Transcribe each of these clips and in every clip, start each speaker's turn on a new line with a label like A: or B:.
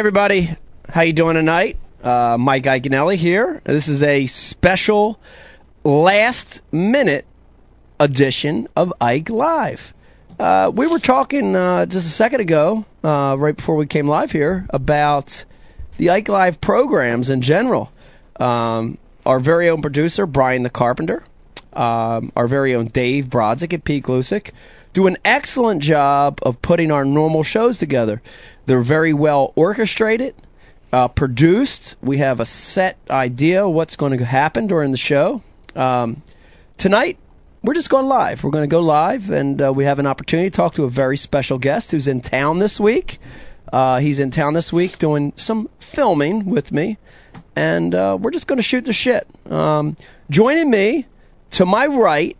A: everybody, how you doing tonight? Uh, Mike Iaconelli here. This is a special last minute edition of Ike Live. Uh, we were talking uh, just a second ago, uh, right before we came live here, about the Ike Live programs in general. Um, our very own producer, Brian the Carpenter, um, our very own Dave Brodzik at Pete Glusick, do an excellent job of putting our normal shows together. They're very well orchestrated, uh, produced. We have a set idea what's going to happen during the show. Um, tonight, we're just going live. We're going to go live, and uh, we have an opportunity to talk to a very special guest who's in town this week. Uh, he's in town this week doing some filming with me, and uh, we're just going to shoot the shit. Um, joining me to my right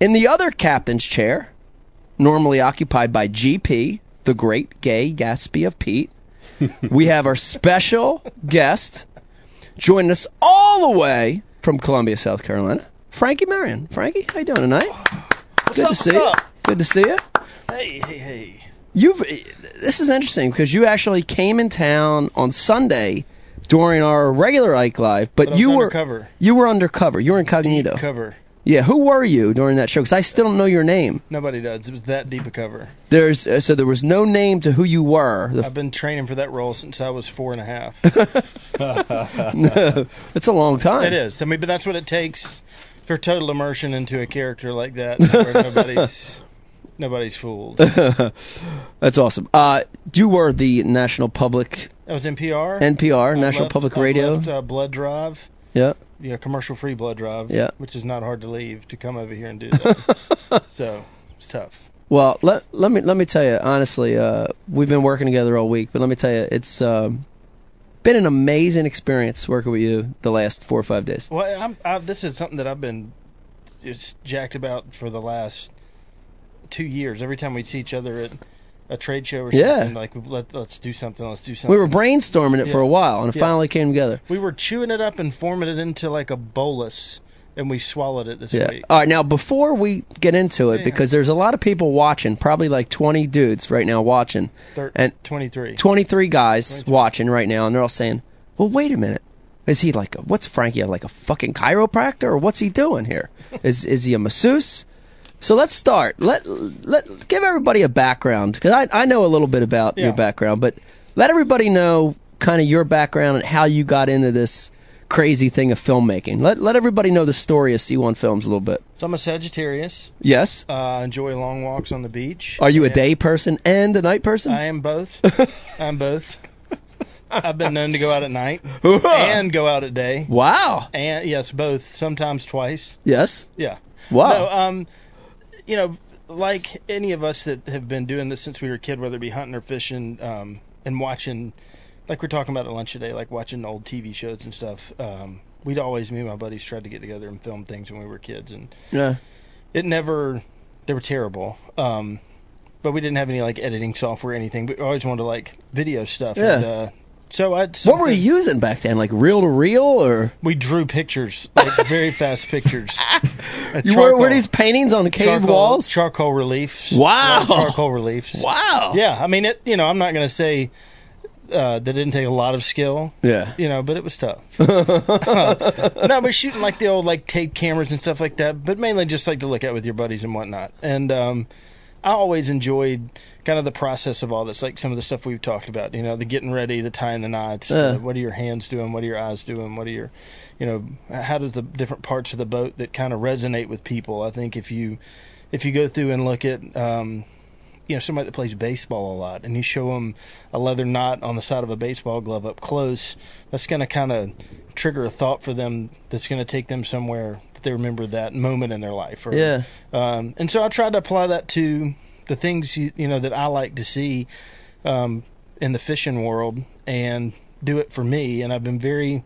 A: in the other captain's chair, normally occupied by GP, the great gay Gatsby of Pete, we have our special guest joining us all the way from Columbia, South Carolina, Frankie Marion. Frankie, how you doing tonight? Good
B: up,
A: to see
B: what's
A: you.
B: up?
A: Good to see you.
B: Hey, hey, hey.
A: You've this is interesting because you actually came in town on Sunday during our regular Ike Live, but,
B: But
A: you were
B: undercover.
A: you were undercover. You were incognito.
B: Cover.
A: Yeah, who were you during that show? Because I still don't know your name.
B: Nobody does. It was that deep a cover.
A: There's uh, so there was no name to who you were. The
B: I've been training for that role since I was four and a half.
A: no, it's a long time.
B: it is. I mean, but that's what it takes for total immersion into a character like that, where nobody's nobody's fooled.
A: That's awesome. Uh, you were the National Public
B: I was NPR.
A: NPR,
B: I
A: National
B: left-
A: Public
B: I
A: Radio.
B: left, uh, Blood Drive.
A: Yeah.
B: Yeah, commercial free blood drive.
A: Yeah.
B: Which is not hard to leave to come over here and do that. so it's tough.
A: Well, let let me let me tell you honestly. Uh, we've been working together all week, but let me tell you, it's um, been an amazing experience working with you the last four or five days.
B: Well, I'm, I, this is something that I've been just jacked about for the last two years. Every time we'd see each other at a trade show or
A: Yeah.
B: something, like let, let's do something, let's do something.
A: We were brainstorming it for a while, and it
B: Yeah.
A: finally came together.
B: we were chewing it up and forming it into like a bolus, and we swallowed it this
A: Yeah.
B: week.
A: All right. Now, before we get into it,
B: Yeah.
A: because there's a lot of people watching, probably like 20 dudes right now watching,
B: Thir-
A: and
B: 23.
A: 23 guys
B: 23.
A: watching right now, and they're all saying, "Well, wait a minute." Is he like a, what's Frankie like a fucking chiropractor or what's he doing here? Is is he a masseuse? So let's start. Let let give everybody a background because I I know a little bit about your background, but let everybody know kind of your background and how you got into this crazy thing of filmmaking. Let let everybody know the story of C1 Films a little bit.
B: So I'm a Sagittarius.
A: Yes.
B: Uh, I enjoy long walks on the beach.
A: Are you a day person and a night person?
B: I am both. I'm both. I've been known to go out at night and go out at day.
A: wow.
B: And yes, both. Sometimes twice.
A: Yes.
B: Yeah.
A: Wow.
B: No, um, you know, like any of us that have been doing this since we were a kid, whether it be hunting or fishing, um, and watching, like we're talking about at lunch today, like watching old TV shows and stuff. Um, we'd always, me and my buddies, tried to get together and film things when we were kids, and
A: yeah.
B: it never, they were terrible. Um, but we didn't have any like editing software or anything. But we always wanted to like video stuff.
A: Yeah.
B: And, uh, so I.
A: What were you using back then? Like reel to reel or
B: We drew pictures, like very fast pictures.
A: You were, were these paintings on cave
B: charcoal,
A: walls?
B: charcoal reliefs.
A: Wow.
B: Charcoal reliefs.
A: wow.
B: Yeah, I mean it. You know, I'm not going to say uh, that it didn't take a lot of skill.
A: Yeah.
B: You know, but it was tough. no, but shooting like the old like tape cameras and stuff like that, but mainly just like to look at with your buddies and whatnot. And um, I always enjoyed kind of the process of all this, like some of the stuff we've talked about. You know, the getting ready, the tying the knots. Uh, what are your hands doing? What are your eyes doing? What are your, you know, how does the different parts of the boat that kind of resonate with people? I think if you if you go through and look at um, you know somebody that plays baseball a lot and you show them a leather knot on the side of a baseball glove up close that's going to kind of trigger a thought for them that's going to take them somewhere that they remember that moment in their life or,
A: Yeah.
B: um, and so I tried to apply that to the things you, you know that I like to see um, in the fishing world and do it for me and I've been very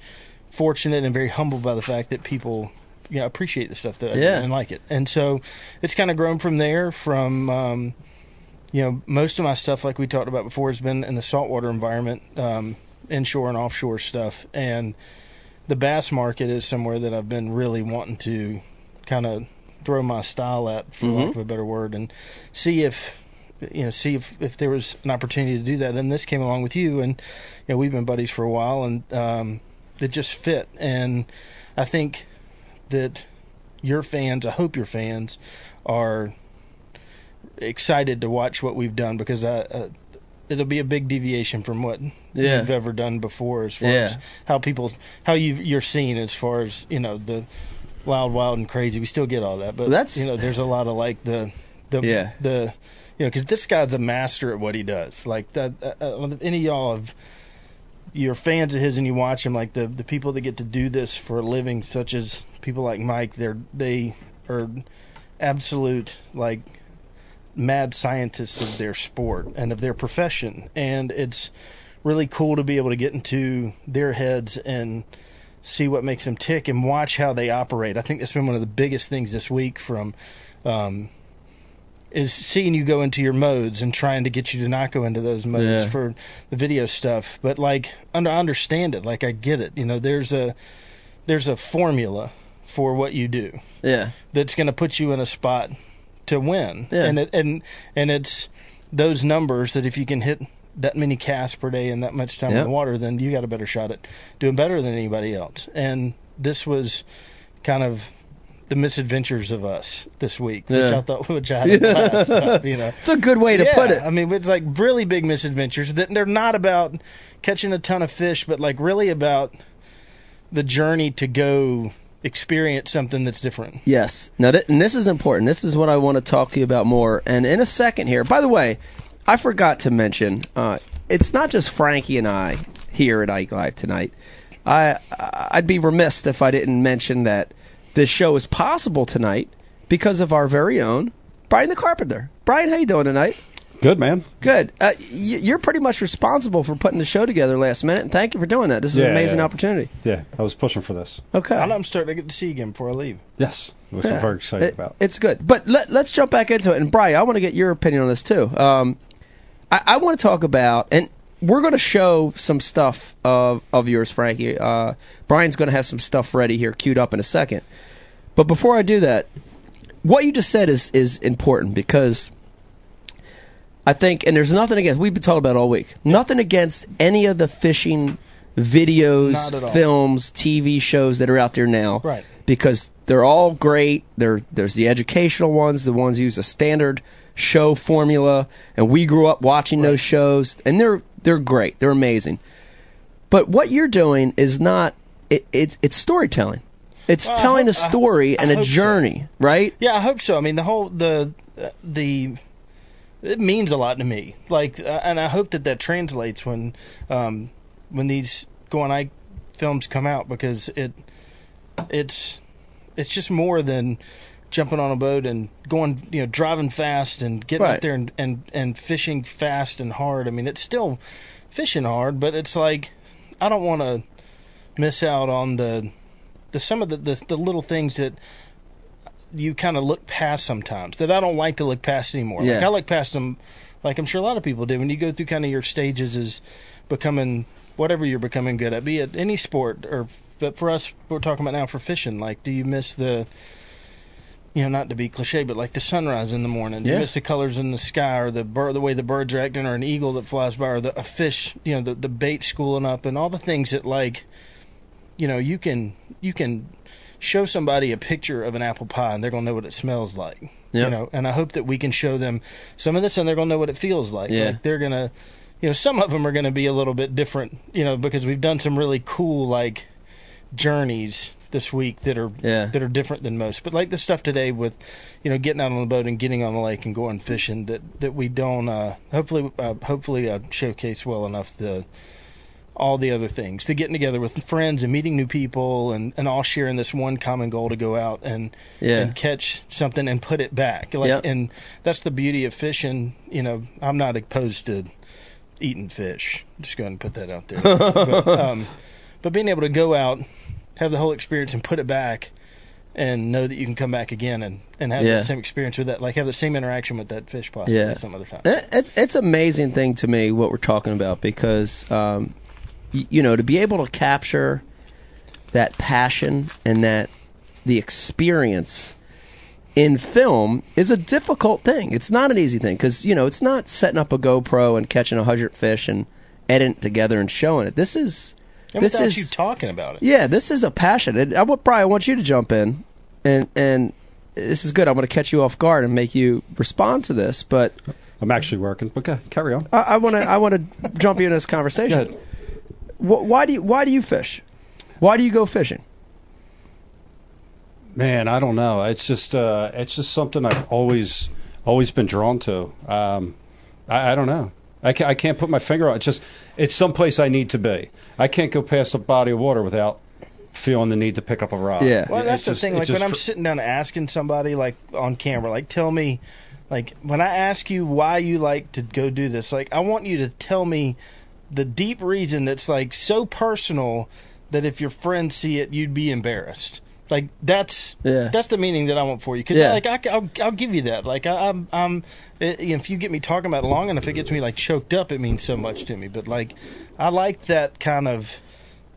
B: fortunate and very humbled by the fact that people you know appreciate the stuff that I
A: Yeah.
B: do and like it and so it's kind of grown from there from um, you know most of my stuff like we talked about before has been in the saltwater environment um, inshore and offshore stuff and the bass market is somewhere that I've been really wanting to kind of throw my style at for lack
A: Mhm.
B: of a better word and see if you know see if if there was an opportunity to do that. And this came along with you, and you know we've been buddies for a while, and um, it just fit. And I think that your fans, I hope your fans, are excited to watch what we've done because I, uh, it'll be a big deviation from what
A: Yeah.
B: you've ever done before as far
A: Yeah.
B: as how people how you you're seen as far as you know the wild wild and crazy we still get all that but
A: That's-
B: you know there's a lot of like the the
A: Yeah.
B: the you know because this guy's a master at what he does like that uh, uh, any of y'all have you're fans of his and you watch him like the the people that get to do this for a living such as people like Mike they're they are absolute like mad scientists of their sport and of their profession and it's really cool to be able to get into their heads and see what makes them tick and watch how they operate. I think that's been one of the biggest things this week from um is seeing you go into your modes and trying to get you to not go into those modes
A: Yeah.
B: for the video stuff. But like under I understand it, like I get it. You know, there's a there's a formula for what you do
A: Yeah.
B: that's going to put you in a spot to win.
A: Yeah.
B: And it, and and it's those numbers that if you can hit that many casts per day and that much time
A: Yep.
B: in the water, then you got a better shot at doing better than anybody else. And this was kind of the misadventures of us this week, which
A: Yeah.
B: I thought, which I had of, you know.
A: It's a good way to
B: yeah,
A: put it.
B: I mean, it's like really big misadventures that they're not about catching a ton of fish, but like really about the journey to go experience something that's different.
A: Yes. Now, th- and this is important. This is what I want to talk to you about more. And in a second here, by the way, I forgot to mention, uh, it's not just Frankie and I here at Ike Live tonight. I I'd be remiss if I didn't mention that this show is possible tonight because of our very own Brian the Carpenter. Brian, how you doing tonight?
C: Good man.
A: Good. Uh, y- you're pretty much responsible for putting the show together last minute, and thank you for doing that. This is an amazing
C: yeah.
A: opportunity.
C: Yeah, I was pushing for this.
A: Okay.
B: I know I'm starting to get to see you again before I leave.
C: Yes, which
A: Yeah.
C: I'm very excited
A: It-
C: about.
A: It's good. But let, let's jump back into it. And Brian, I want to get your opinion on this too. Um, I, I want to talk about, and we're going to show some stuff of, of yours, Frankie. Uh, Brian's going to have some stuff ready here, queued up in a second. But before I do that, what you just said is is important because I think, and there's nothing against. We've been talking about it all week. Nothing against any of the fishing videos,
B: Not at all.
A: films, TV shows that are out there now
B: Right.
A: because they're all great. There, there's the educational ones, the ones use a standard show formula, and we grew up watching those shows, and they're they're great, they're amazing. But what you're doing is not it, it's it's storytelling. It's
B: Well,
A: telling
B: hope-
A: a
B: I-
A: story
B: I
A: and a
B: hope so.
A: journey, right?
B: Yeah, I hope so. I mean, the whole the the it means a lot to me. Like, uh, and I hope that that translates when um, when these Go on Ike films come out because it it's it's just more than jumping on a boat and going, you know, driving fast and getting
A: Right.
B: out there and, and and fishing fast and hard. I mean, it's still fishing hard, but it's like I don't want to miss out on the the some of the the, the little things that you kind of look past sometimes that I don't like to look past anymore. Like
A: Yeah.
B: I look past them, like I'm sure a lot of people do. When you go through kind of your stages as becoming whatever you're becoming good at, be it any sport or but for us, we're talking about now for fishing. Like, do you miss the you know, not to be cliche, but like the sunrise in the morning.
A: Yeah.
B: You miss the colors in the sky, or the bird, the way the birds are acting, or an eagle that flies by, or the, a fish. You know, the the bait schooling up, and all the things that like, you know, you can you can show somebody a picture of an apple pie, and they're gonna know what it smells like.
A: Yeah.
B: You know, and I hope that we can show them some of this, and they're gonna know what it feels like.
A: Yeah.
B: Like they're gonna, you know, some of them are gonna be a little bit different. You know, because we've done some really cool like journeys this week that are
A: Yeah.
B: that are different than most. But like the stuff today with, you know, getting out on the boat and getting on the lake and going fishing that that we don't uh, hopefully uh, hopefully uh, showcase well enough the all the other things to getting together with friends and meeting new people and and all sharing this one common goal to go out and
A: Yeah.
B: and catch something and put it back like
A: Yep.
B: and that's the beauty of fishing you know i'm not opposed to eating fish just go ahead and put that out there but, um, but being able to go out have the whole experience and put it back and know that you can come back again and and have
A: Yeah.
B: that same experience with that like have the same interaction with that fish possibly
A: Yeah.
B: some other time
A: It, it, it's an amazing thing to me what we're talking about because um, you know to be able to capture that passion and that the experience in film is a difficult thing. It's not an easy thing because you know it's not setting up a GoPro and catching a hundred fish and editing it together and showing it. This is
B: And
A: this is
B: you talking about it.
A: yeah, this is a passion. And I would probably want you to jump in, and and this is good. I'm going to catch you off guard and make you respond to this, but
C: I'm actually working. Okay, carry on.
A: I want to I want to jump you in this
C: Go
A: conversation.
C: Ahead.
A: Wh- Why do you why do you fish? Why do you go fishing?
C: Man, I don't know. It's just uh, it's just something I've always always been drawn to. Um, I, I don't know. I can't, I can't put my finger on it. It's just it's someplace I need to be. I can't go past a body of water without feeling the need to pick up a rod.
A: Yeah.
B: Well, that's
C: It's
B: the
C: just-
B: thing. Like when I'm
C: tr-
B: sitting down asking somebody, like on camera, like tell me, like when I ask you why you like to go do this, like I want you to tell me the deep reason that's like so personal that if your friends see it, you'd be embarrassed. Like that's
A: Yeah.
B: that's the meaning that I want for you. Cause
A: Yeah.
B: like I, I'll I'll give you that. Like I, I'm I'm eh, if you get me talking about it long enough, it gets me like choked up. It means so much to me. But like I like that kind of,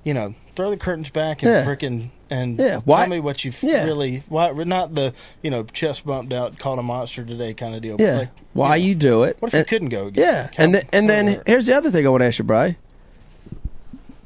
B: you know, throw the curtains back and
A: Yeah.
B: frickin' and
A: Yeah, why-
B: tell me what you
A: Yeah.
B: really why not the you know chest bumped out caught a monster today kind of deal.
A: Yeah.
B: Like,
A: why
B: you,
A: you do it?
B: What if you
A: uh,
B: couldn't go again?
A: Yeah,
B: Count-
A: and then, and then
B: whatever.
A: here's the other thing I want to ask you, Bry.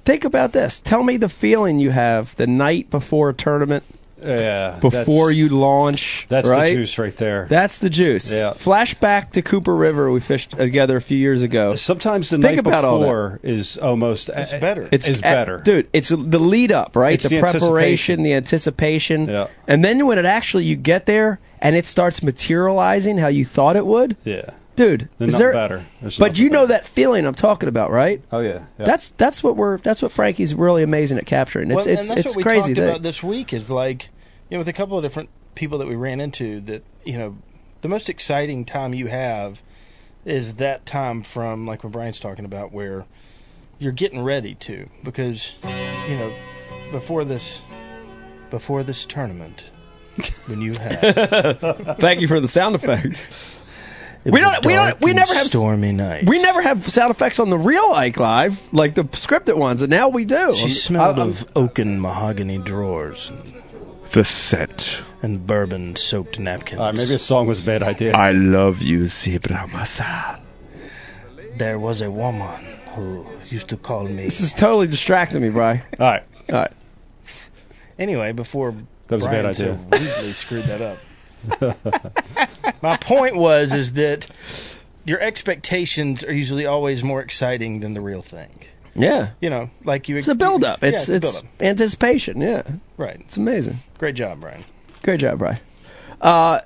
A: Think about this. Tell me the feeling you have the night before a tournament,
C: yeah.
A: before you launch.
C: That's
A: right?
C: the juice right there.
A: That's the juice.
C: Yeah.
A: Flashback to Cooper River. We fished together a few years ago.
C: Sometimes the
A: Think
C: night
A: about
C: before is almost
B: It's better.
A: It's
C: is better.
A: dude. It's the lead up, right?
C: It's
A: the,
C: the
A: preparation,
C: anticipation.
A: the anticipation,
C: Yeah.
A: and then when it actually you get there and it starts materializing how you thought it would,
C: Yeah.
A: Dude.
C: There's
A: is
C: nothing
A: there?
C: better. There's
A: But
C: nothing
A: you know
C: better.
A: that feeling I'm talking about, right?
C: Oh yeah. yeah.
A: That's that's what we're that's what Frankie's really amazing at capturing. It's
B: well,
A: it's
B: and that's
A: it's
B: what we
A: crazy
B: talked
A: thing.
B: about this week is like you know with a couple of different people that we ran into that you know the most exciting time you have is that time from like when Brian's talking about where you're getting ready to because you know before this before this tournament when you have
A: Thank you for the sound effects.
B: It
A: We don't- we don't- we never have-
B: stormy night.
A: We never have sound effects on the real Ike Live like the scripted ones, and now we do.
B: She
A: I'm-
B: smelled
A: I'm-
B: of oaken mahogany drawers and,
D: The set.
B: and bourbon soaked napkins.
C: All right, maybe a song was a bad idea.
D: I love you, Zebra Masal.
B: there was a woman who used to call me.
A: This is totally distracting me, Bry.
C: All right.
A: All right.
B: Anyway, before
C: That was a bad idea.
B: so rudely screwed that up. My point was is that your expectations are usually always more exciting than the real thing.
A: Yeah.
B: You know, like you.
A: It's a build up.
B: Yeah,
A: It's
B: it's build-up.
A: anticipation. Yeah.
B: Right.
A: It's amazing.
B: Great job, Brian.
A: Great job, Bry. Uh,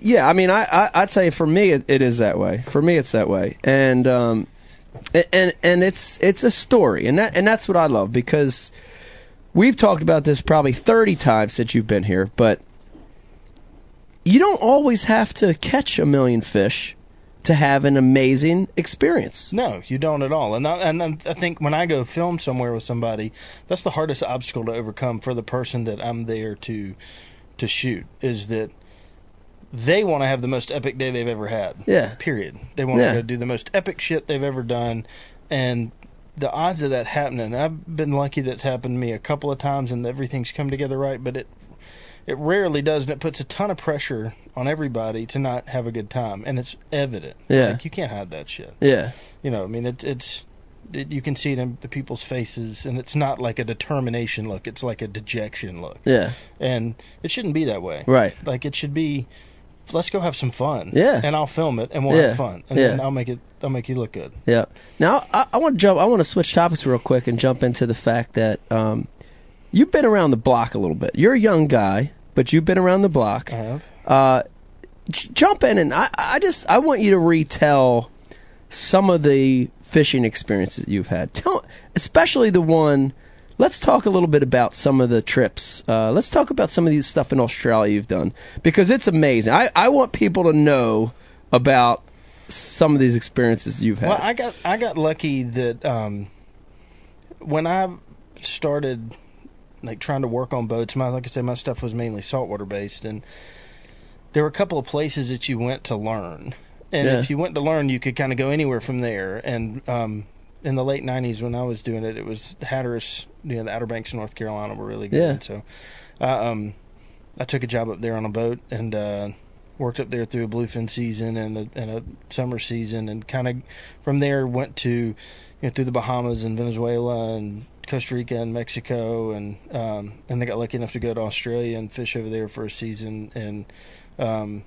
A: yeah, I mean, I, I I'd say for me it, it is that way. For me, it's that way, and um, and and it's it's a story, and that and that's what I love because we've talked about this probably 30 times since you've been here, but you don't always have to catch a million fish to have an amazing experience.
B: No, you don't at all. And I, and I think when I go film somewhere with somebody, that's the hardest obstacle to overcome for the person that I'm there to to shoot is that they want to have the most epic day they've ever had.
A: Yeah.
B: Period. They want
A: Yeah.
B: to do the most epic shit they've ever done, and the odds of that happening. I've been lucky that's happened to me a couple of times, and everything's come together right. But it it rarely does, and it puts a ton of pressure on everybody to not have a good time, and it's evident.
A: Yeah.
B: Like, you can't hide that shit.
A: Yeah.
B: You know, I mean, it, it's it, you can see it in the people's faces, and it's not like a determination look; it's like a dejection look,
A: Yeah.
B: and it shouldn't be that way.
A: Right.
B: Like it should be. Let's go have some fun.
A: Yeah.
B: And I'll film it, and we'll
A: Yeah.
B: have fun, and
A: Yeah.
B: then I'll make it. I'll make you look good.
A: Yeah. Now I, I want to jump. I want to switch topics real quick and jump into the fact that um, you've been around the block a little bit. You're a young guy, but you've been around the block.
B: I have.
A: Uh, j- jump in and I, I just I want you to retell some of the fishing experiences you've had. Tell, especially the one. Let's talk a little bit about some of the trips. Uh, let's talk about some of these stuff in Australia you've done because it's amazing. I, I want people to know about some of these experiences you've had.
B: Well, I got I got lucky that um, when I started like trying to work on boats, my like I said, my stuff was mainly saltwater based, and there were a couple of places that you went to learn, and
A: Yeah.
B: if you went to learn, you could kind of go anywhere from there. And um, in the late '90s, when I was doing it, it was Hatteras, you know, the Outer Banks of North Carolina were really good.
A: Yeah.
B: So, uh, um, I took a job up there on a boat and uh, worked up there through a bluefin season and a, and a summer season, and kind of from there went to you know through the Bahamas and Venezuela and Costa Rica and Mexico, and um, and they got lucky enough to go to Australia and fish over there for a season, and um,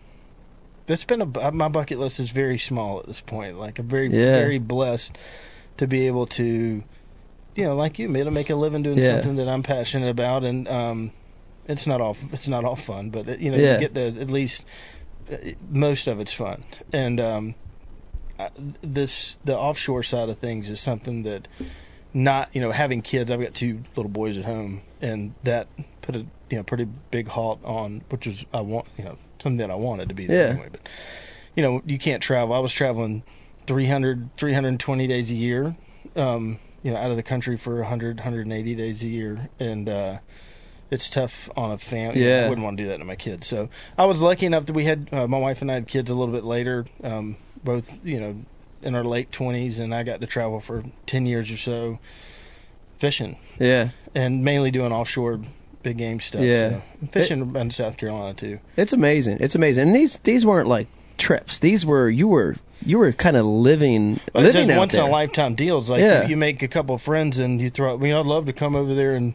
B: that's been a my bucket list is very small at this point. Like I'm very
A: Yeah.
B: very blessed to be able to, you know, like you, made to make a living doing
A: Yeah.
B: something that I'm passionate about, and um, it's not all it's not all fun, but it, you know,
A: Yeah.
B: you get to at least uh, most of it's fun, and um, I- this the offshore side of things is something that not you know having kids. I've got two little boys at home, and that put a you know pretty big halt on which is I want you know something that I wanted to be there
A: Yeah.
B: anyway. But you know you can't travel. I was traveling 300 320 days a year, um, you know out of the country for 100 180 days a year, and uh, it's tough on a family.
A: Yeah.
B: I wouldn't want to do that to my kids. So I was lucky enough that we had uh, my wife and I had kids a little bit later, um, both you know in our late 20s, and I got to travel for 10 years or so fishing
A: Yeah,
B: and mainly doing offshore big game stuff.
A: Yeah.
B: so. fishing in South Carolina too.
A: it's amazing. It's amazing. And these these weren't like trips. These were you were you were kind of living
B: But
A: living
B: just
A: out
B: once
A: there.
B: in a lifetime deals. Like
A: Yeah.
B: you, you make a couple of friends and you throw. I mean, I'd love to come over there and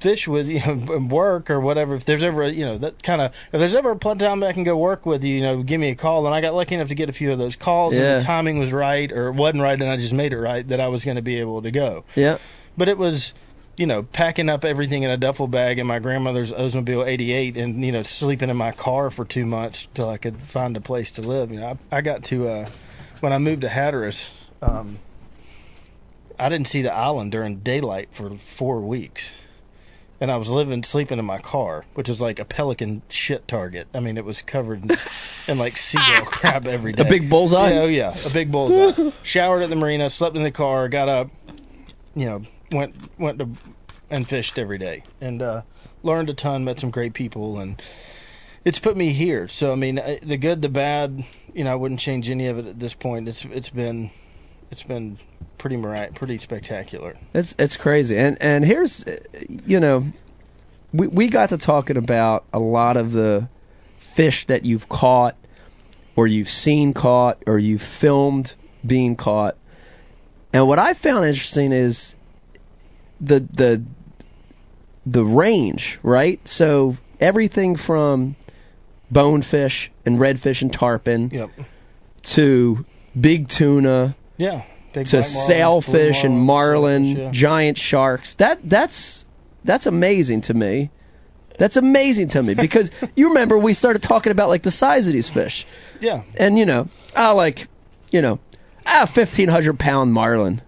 B: fish with you know, and work or whatever. If there's ever a, you know that kind of if there's ever a time I can go work with you, you know, give me a call. And I got lucky enough to get a few of those calls.
A: Yeah.
B: And the timing was right or it wasn't right, and I just made it right that I was going to be able to go.
A: Yeah,
B: But it was. You know, packing up everything in a duffel bag in my grandmother's Oldsmobile 88, and you know, sleeping in my car for two months till I could find a place to live. You know, I, I got to uh, when I moved to Hatteras, um, I didn't see the island during daylight for four weeks. And I was living, sleeping in my car, which was like a pelican shit target. I mean, it was covered in, in like seagull crap every day.
A: a big bullseye.
B: Yeah, oh yeah, a big bullseye. Showered at the marina, slept in the car, got up, you know, went went to and fished every day, and uh, learned a ton, met some great people, and it's put me here. So I mean, uh, the good, the bad, you know, I wouldn't change any of it at this point. It's it's been it's been pretty mirac- pretty spectacular.
A: It's it's crazy. And and here's you know we we got to talking about a lot of the fish that you've caught or you've seen caught or you've filmed being caught. And what I found interesting is the the the range, right? So everything from bonefish and redfish and tarpon
B: Yep.
A: to big tuna
B: Yeah. Big
A: to sailfish and marlin,
B: sailfish, yeah.
A: giant sharks. That that's that's amazing to me. That's amazing to me because you remember we started talking about like the size of these fish,
B: Yeah.
A: and you know, ah, like, you know, ah, fifteen hundred pound marlin,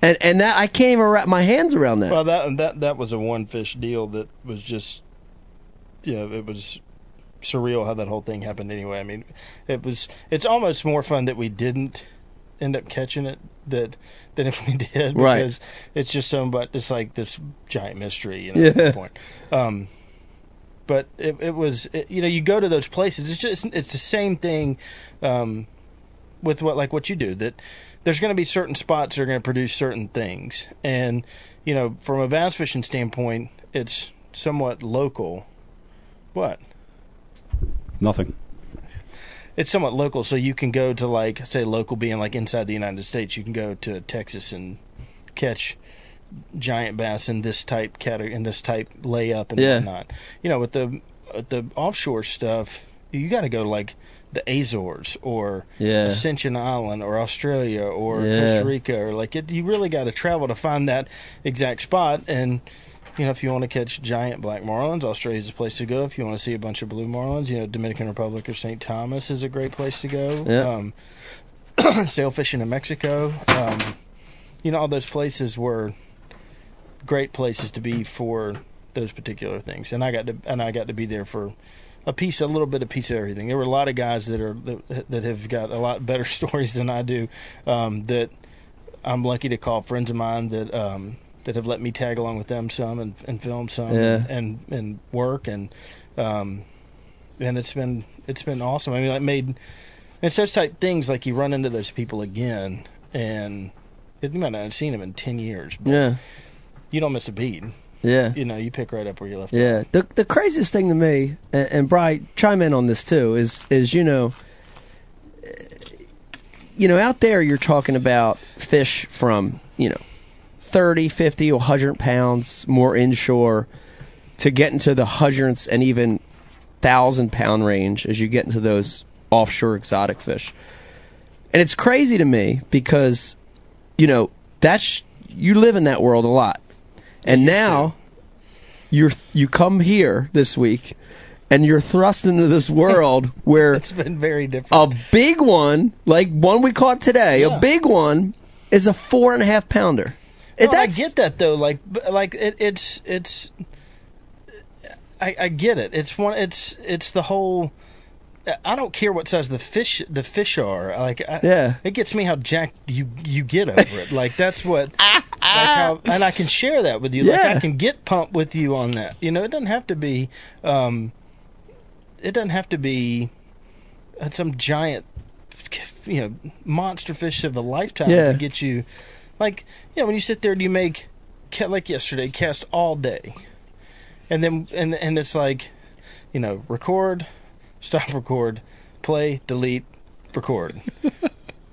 A: and and that I can't even wrap my hands around that.
B: Well, that that that was a one fish deal that was just, you know, it was surreal how that whole thing happened. Anyway, I mean, it was. It's almost more fun that we didn't end up catching it that than if we did
A: Right.
B: because it's just so much. It's like this giant mystery, you know,
A: Yeah.
B: at this point. Um, but it, it was, it, you know, you go to those places. It's just, it's the same thing. Um, with what like what you do that there's going to be certain spots that are going to produce certain things and you know from a bass fishing standpoint it's somewhat local what
C: Nothing.
B: It's somewhat local so you can go to like say local being like inside the united states you can go to texas and catch giant bass in this type category in this type layup and
A: Yeah.
B: whatnot you know with the with the offshore stuff you got to go to like the azores or
A: yeah,
B: Ascension Island or Australia or
A: Yeah.
B: Costa Rica or like it, you really got to travel to find that exact spot and you know if you want to catch giant black marlins Australia's the place to go if you want to see a bunch of blue marlins you know Dominican Republic or St. Thomas is a great place to go
A: Yeah.
B: um sail fishing in Mexico um you know all those places were great places to be for those particular things and I got to and I got to be there for a piece, a little bit, a piece of everything. There were a lot of guys that are that, that have got a lot better stories than I do. Um, that I'm lucky to call friends of mine that um, that have let me tag along with them some and, and film some
A: Yeah.
B: and and work and um, and it's been it's been awesome. I mean, I made and such type things like you run into those people again and you might not have seen them in ten years, but
A: yeah.
B: you don't miss a beat.
A: Yeah.
B: you know, you pick right up where you left. Off.
A: Yeah. The the craziest thing to me, and, and Bry, chime in on this too, is is you know, you know, out there you're talking about fish from you know, 30, 50, 100 pounds more inshore to get into the hundreds and even thousand pound range as you get into those offshore exotic fish. And it's crazy to me because, you know, that's you live in that world a lot. And now you're you come here this week and you're thrust into this world where
B: It's been very different.
A: a big one, like one we caught today,
B: Yeah.
A: a big one is a four and a half pounder. It-
B: No, I get that though. Like, like it, it's it's. I, I get it. It's one. It's it's the whole. I don't care what size the fish the fish are. Like, I,
A: Yeah.
B: it gets me how jacked you you get over it. Like that's what. like how, and I can share that with you. Like
A: Yeah.
B: I can get pumped with you on that. You know, it doesn't have to be. um It doesn't have to be. uh, Some giant, you know, monster fish of a lifetime
A: Yeah.
B: to get you like you know when you sit there and you make like yesterday cast all day. And then and and it's like you know record stop record play delete record.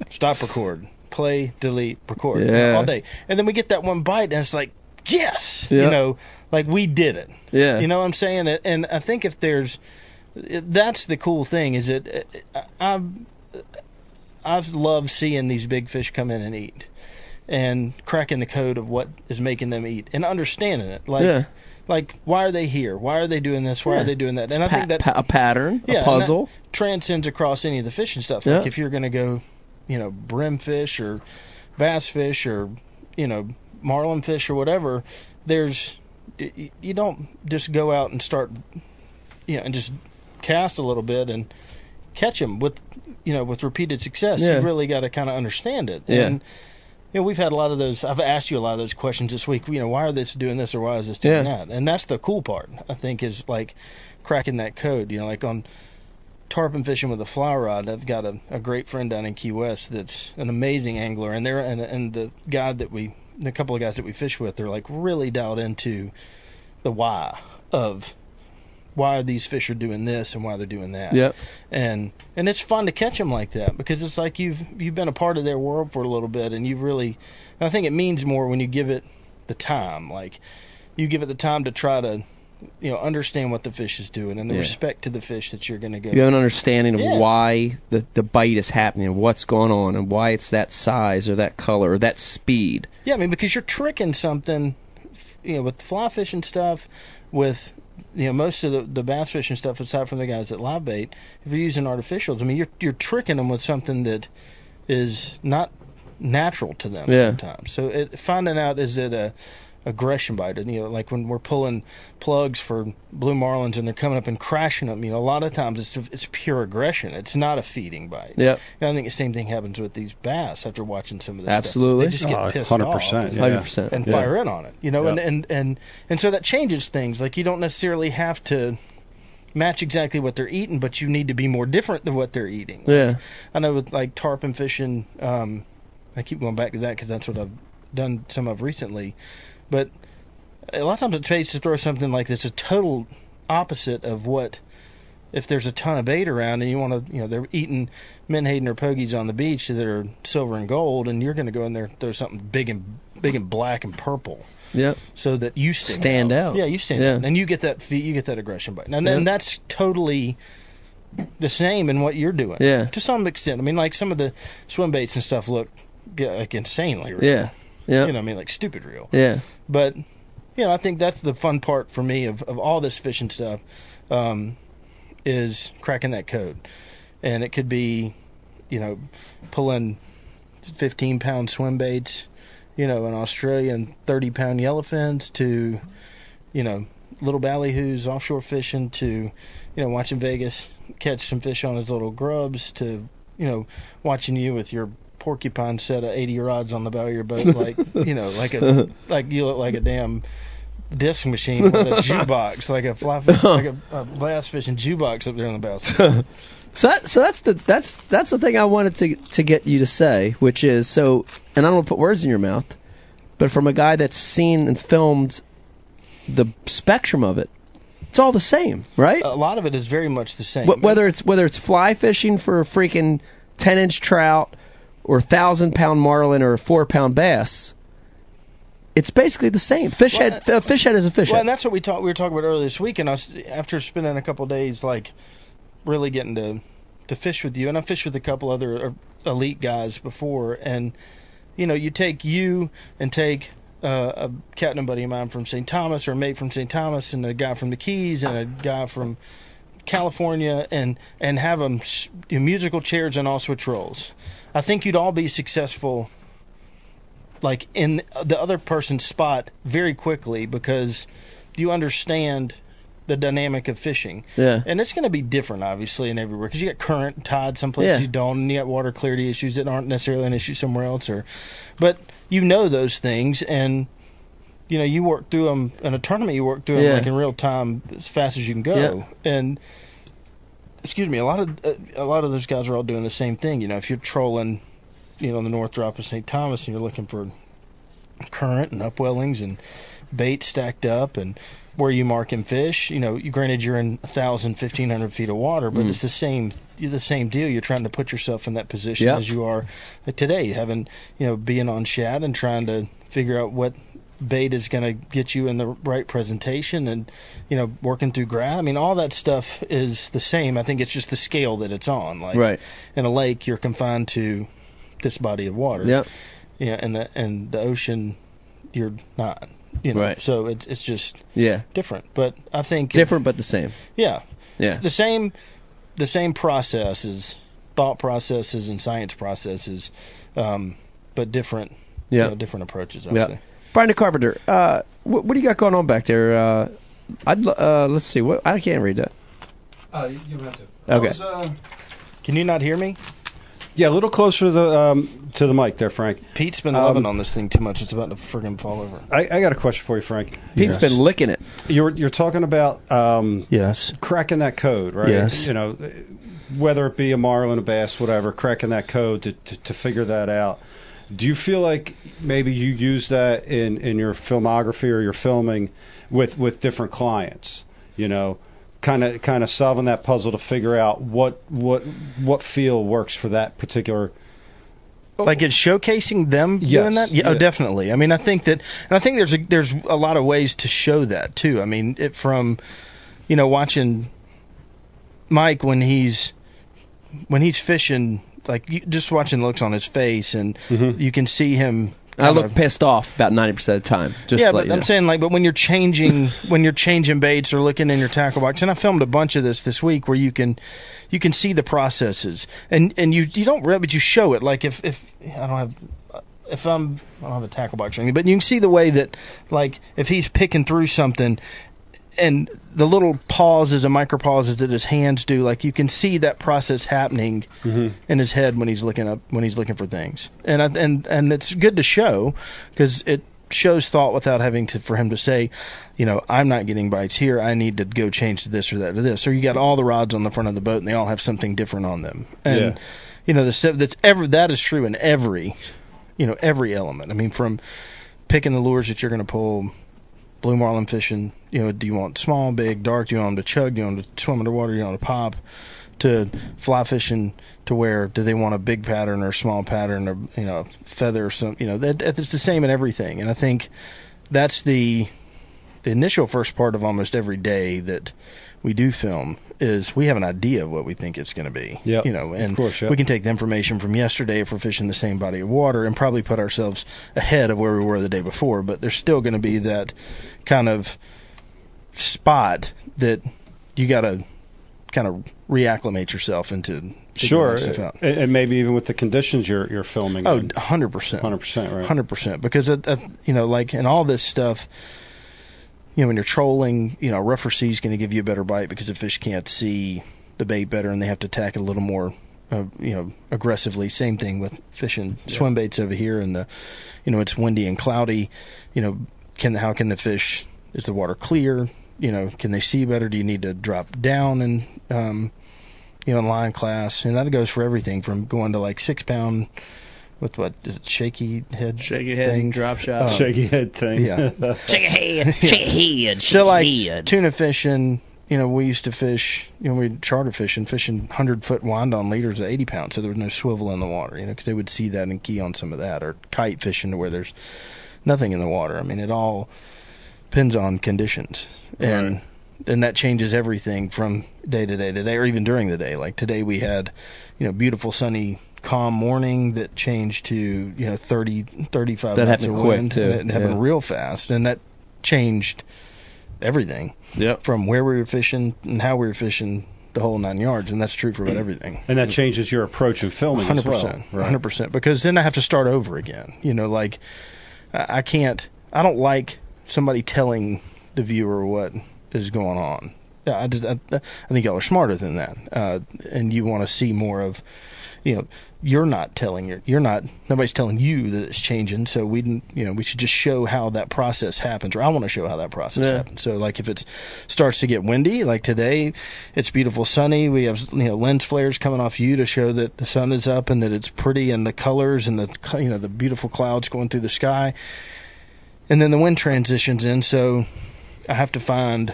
B: Stop record play delete record. You know, all day. And then we get that one bite and it's like yes!
A: Yeah.
B: you know like we did it.
A: Yeah.
B: you know what I'm saying? And I think if there's, that's the cool thing is that uh, uh, I've I've loved seeing these big fish come in and eat, and cracking the code of what is making them eat and understanding it. Like
A: yeah.
B: like why are they here? Why are they doing this? Why
A: Yeah.
B: are they doing that? And
A: It's
B: I think that
A: pa- a pattern,
B: Yeah,
A: a puzzle.
B: transcends across any of the fishing stuff. Like if you're going to go, you know, brim fish or bass fish or you know marlin fish or whatever, there's you don't just go out and start, you know, and just cast a little bit and catch them with, you know, with repeated success.
A: Yeah.
B: You really got to kind of understand it.
A: Yeah.
B: And, you know, we've had a lot of those. I've asked you a lot of those questions this week. You know, why are this doing this or why is this doing
A: Yeah.
B: that? And that's the cool part. I think is like cracking that code. You know, like on tarpon fishing with a fly rod. I've got a, a great friend down in Key West that's an amazing angler, and they're and and the guy that we, the couple of guys that we fish with, they're like really dialed into the why of why these fish are doing this and why they're doing that.
A: Yep.
B: And and it's fun to catch them like that because it's like you've you've been a part of their world for a little bit, and you've really. I think it means more when you give it the time. Like you give it the time to try to. You know, understand what the fish is doing and the
A: Yeah.
B: respect to the fish that you're going to go.
A: You have an understanding of
B: Yeah.
A: why the the bite is happening, what's going on, and why it's that size or that color or that speed.
B: Yeah, I mean because you're tricking something, you know, with fly fishing stuff, with you know most of the the bass fishing stuff aside from the guys that live bait. If you're using artificials, I mean you're you're tricking them with something that is not natural to them
A: Yeah.
B: sometimes. So it, finding out is it a aggression bite, you know, like when we're pulling plugs for blue marlins and they're coming up and crashing them. You know, a lot of times it's it's pure aggression. It's not a feeding bite.
A: Yeah.
B: And I think the same thing happens with these bass after watching some of this
A: Absolutely.
B: Stuff. They just get
C: Oh,
B: pissed
C: 100%,
B: off
C: yeah.
A: Hundred percent.
B: and
C: Yeah.
B: fire in on it. You know,
C: Yeah.
B: and, and and and so that changes things. Like you don't necessarily have to match exactly what they're eating, but you need to be more different than what they're eating.
A: Yeah.
B: I know with like tarpon fishing, um, I keep going back to that because that's what I've done some of recently. But a lot of times it pays to throw something like that's a total opposite of what. If there's a ton of bait around and you want to, you know, they're eating menhaden or pogies on the beach that are silver and gold, and you're going to go in there throw something big and big and black and purple
A: Yep.
B: so that you stand,
A: Stand out.
B: Yeah, you stand
A: Yeah.
B: out, and you get that you get that aggression bite, and then
A: Yeah.
B: that's totally the same in what you're doing.
A: Yeah.
B: to some extent. I mean, like some of the swim baits and stuff look like insanely real.
A: Yeah. Yeah.
B: you know, I mean, like stupid real.
A: Yeah.
B: But you know, I think that's the fun part for me of of all this fishing stuff, um, is cracking that code, and it could be, you know, pulling 15 pound swim baits, you know, in Australia and 30 pound yellowfins to, you know, little ballyhoos offshore fishing to, you know, watching Vegas catch some fish on his little grubs to, you know, watching you with your porcupine set of 80 rods on the bow of your boat like, you know, like a like you look like a damn disc machine with a jukebox, like a fly fish, like a, a bass fishing jukebox up there on the bow.
A: So that, so that's the that's that's the thing I wanted to to get you to say, which is so, and I don't want to put words in your mouth, but from a guy that's seen and filmed the spectrum of it, it's all the same, right?
B: A lot of it is very much the same.
A: Wh- whether it's whether it's fly fishing for a freaking ten inch trout or thousand pound marlin or a four pound bass, it's basically the same. Fish
B: Well,
A: head, a fish head is a fish
B: well, and that's what we talked. We were talking about earlier this week, and I was after spending a couple days like really getting to to fish with you, and I fished with a couple other uh, elite guys before, and you know, you take you and take uh, a captain buddy of mine from St. Thomas or a mate from St. Thomas and a guy from the Keys and a guy from California and and have them musical chairs and all switch roles. I think you'd all be successful like in the other person's spot very quickly because you understand the dynamic of fishing.
A: Yeah.
B: And it's going to be different, obviously, in everywhere because you got current, tide, some places
A: Yeah.
B: you don't, and you got water clarity issues that aren't necessarily an issue somewhere else. Or, but you know those things, and you know you work through them in a tournament. You work through them
A: Yeah.
B: like in real time, as fast as you can go. And excuse me, a lot of uh, a lot of those guys are all doing the same thing. You know, if you're trolling, you know, the North Drop of St. Thomas, and you're looking for current and upwellings and bait stacked up and where you marking fish. You know, you granted you're in a thousand, fifteen hundred feet of water, but
A: Mm.
B: it's the same the same deal. You're trying to put yourself in that position
A: Yep.
B: as you are today, having you know being on shad and trying to figure out what bait is going to get you in the right presentation and you know working through grab. I mean, all that stuff is the same. I think it's just the scale that it's on. Like
A: Right.
B: in a lake, you're confined to this body of water.
A: Yep.
B: Yeah, and the and the ocean, you're not. You know,
A: Right.
B: so it's it's just
A: Yeah.
B: different. But I think
A: Different but the same.
B: Yeah,
A: Yeah.
B: the same the same processes, thought processes and science processes, um, but different. you
A: Yeah.
B: know, different approaches. I
A: Yeah.
B: Would say.
A: Brian Carpenter, uh, what, what do you got going on back there? Uh, I'd uh, let's see. What I can't read that.
C: Uh, you don't have to.
A: Okay.
C: Was, uh,
B: Can you not hear me?
C: yeah, a little closer to the um, to the mic there, Frank.
B: Pete's been
C: Um,
B: loving on this thing too much. It's about to friggin' fall over.
C: I, I got a question for you, Frank.
A: Pete's been licking it.
C: You're you're talking about um,
B: Yes.
C: cracking that code, right?
B: Yes.
C: You know, whether it be a marlin, a bass, whatever, cracking that code to, to, to figure that out. Do you feel like maybe you use that in, in your filmography or your filming with, with different clients? You know, kind of kind of solving that puzzle to figure out what what what feel works for that particular. Oh.
B: Like it's showcasing them
C: Yes,
B: doing that. Yeah, oh, definitely. I mean, I think that, and I think there's a there's a lot of ways to show that too. I mean, it from, you know, watching Mike when he's when he's fishing, like you, just watching looks on his face, and
C: Mhm.
B: you can see him.
A: I look
B: kinda-
A: pissed off about 90% of the time. Just
B: yeah, but I'm
A: know.
B: saying like, but when you're changing, when you're changing baits or looking in your tackle box, and I filmed a bunch of this this week where you can, you can see the processes, and and you you don't really, but you show it. Like if if I don't have. If I'm, I don't have a tackle box or anything, but you can see the way that, like, if he's picking through something, and the little pauses and micro pauses that his hands do, like you can see that process happening
C: Mhm.
B: in his head when he's looking up when he's looking for things, and I, and and it's good to show because it shows thought without having to for him to say, you know, I'm not getting bites here. I need to go change to this or that or this. Or you got all the rods on the front of the boat and they all have something different on them, and
C: Yeah.
B: you know the that's ever that is true in every, you know, every element. I mean, from picking the lures that you're going to pull. Blue marlin fishing, you know, do you want small, big, dark? Do you want them to chug? Do you want them to swim underwater? Do you want them to pop? To fly fishing, to where do they want a big pattern or a small pattern or you know feather or some you know that it's the same in everything. And I think that's the the initial first part of almost every day that we do film is we have an idea of what we think it's going to be.
C: Yep.
B: You know, and
C: Of course, yep.
B: we can take the information from yesterday if we're fishing the same body of water and probably put ourselves ahead of where we were the day before. But there's still going to be that kind of spot that you got to kind of reacclimate yourself into.
C: Sure, and, and maybe even with the conditions you're you're filming.
B: Oh,
C: in.
B: 100%.
C: 100%, right.
B: Hundred percent, because it, it, you know, like in all this stuff, you know, when you're trolling, you know, rougher sea is going to give you a better bite because the fish can't see the bait better and they have to attack it a little more, uh, you know, aggressively. Same thing with fishing swim baits over here, and the, you know, it's windy and cloudy. You know, can how can the fish? Is the water clear? You know, can they see better? Do you need to drop down and um, you know, in line class, and that goes for everything from going to like six pound with what is it shaky head
A: Shake your head,
B: thing?
A: drop shot.
B: Oh.
C: Shaky head thing.
B: Yeah.
A: Shake your head, shaky your head,
B: So like head. tuna fishing, you know, we used to fish, you know, we charter fishing, fishing hundred foot wind on leaders at eighty pounds, so there was no swivel in the water, you know, because they would see that and key on some of that, or kite fishing to where there's nothing in the water. I mean, it all depends on conditions, and and that changes everything from day to day to day, or even during the day. Like today, we had, you know, beautiful sunny. Calm morning that changed to you know 30 35
A: That
B: knots
A: happened
B: of
A: quick,
B: wind,
A: too.
B: and it happened
A: Yeah.
B: real fast and that changed everything
A: Yep.
B: from where we were fishing and how we were fishing the whole nine yards, and that's true for about everything.
C: And that changes your approach of filming
B: Hundred
C: as well.
B: percent,
C: Right.
B: hundred percent. Because then I have to start over again. You know, like I I can't. I don't like somebody telling the viewer what is going on. Yeah, I, just, I, I think y'all are smarter than that, uh, and you want to see more of. You know, you're not telling your, you're not, nobody's telling you that it's changing. So we, didn't- you know, we should just show how that process happens, or I want to show how that process
A: Yeah.
B: happens. So like if it starts to get windy, like today, it's beautiful sunny. We have you know lens flares coming off you to show that the sun is up and that it's pretty and the colors and the you know the beautiful clouds going through the sky. And then the wind transitions in, so I have to find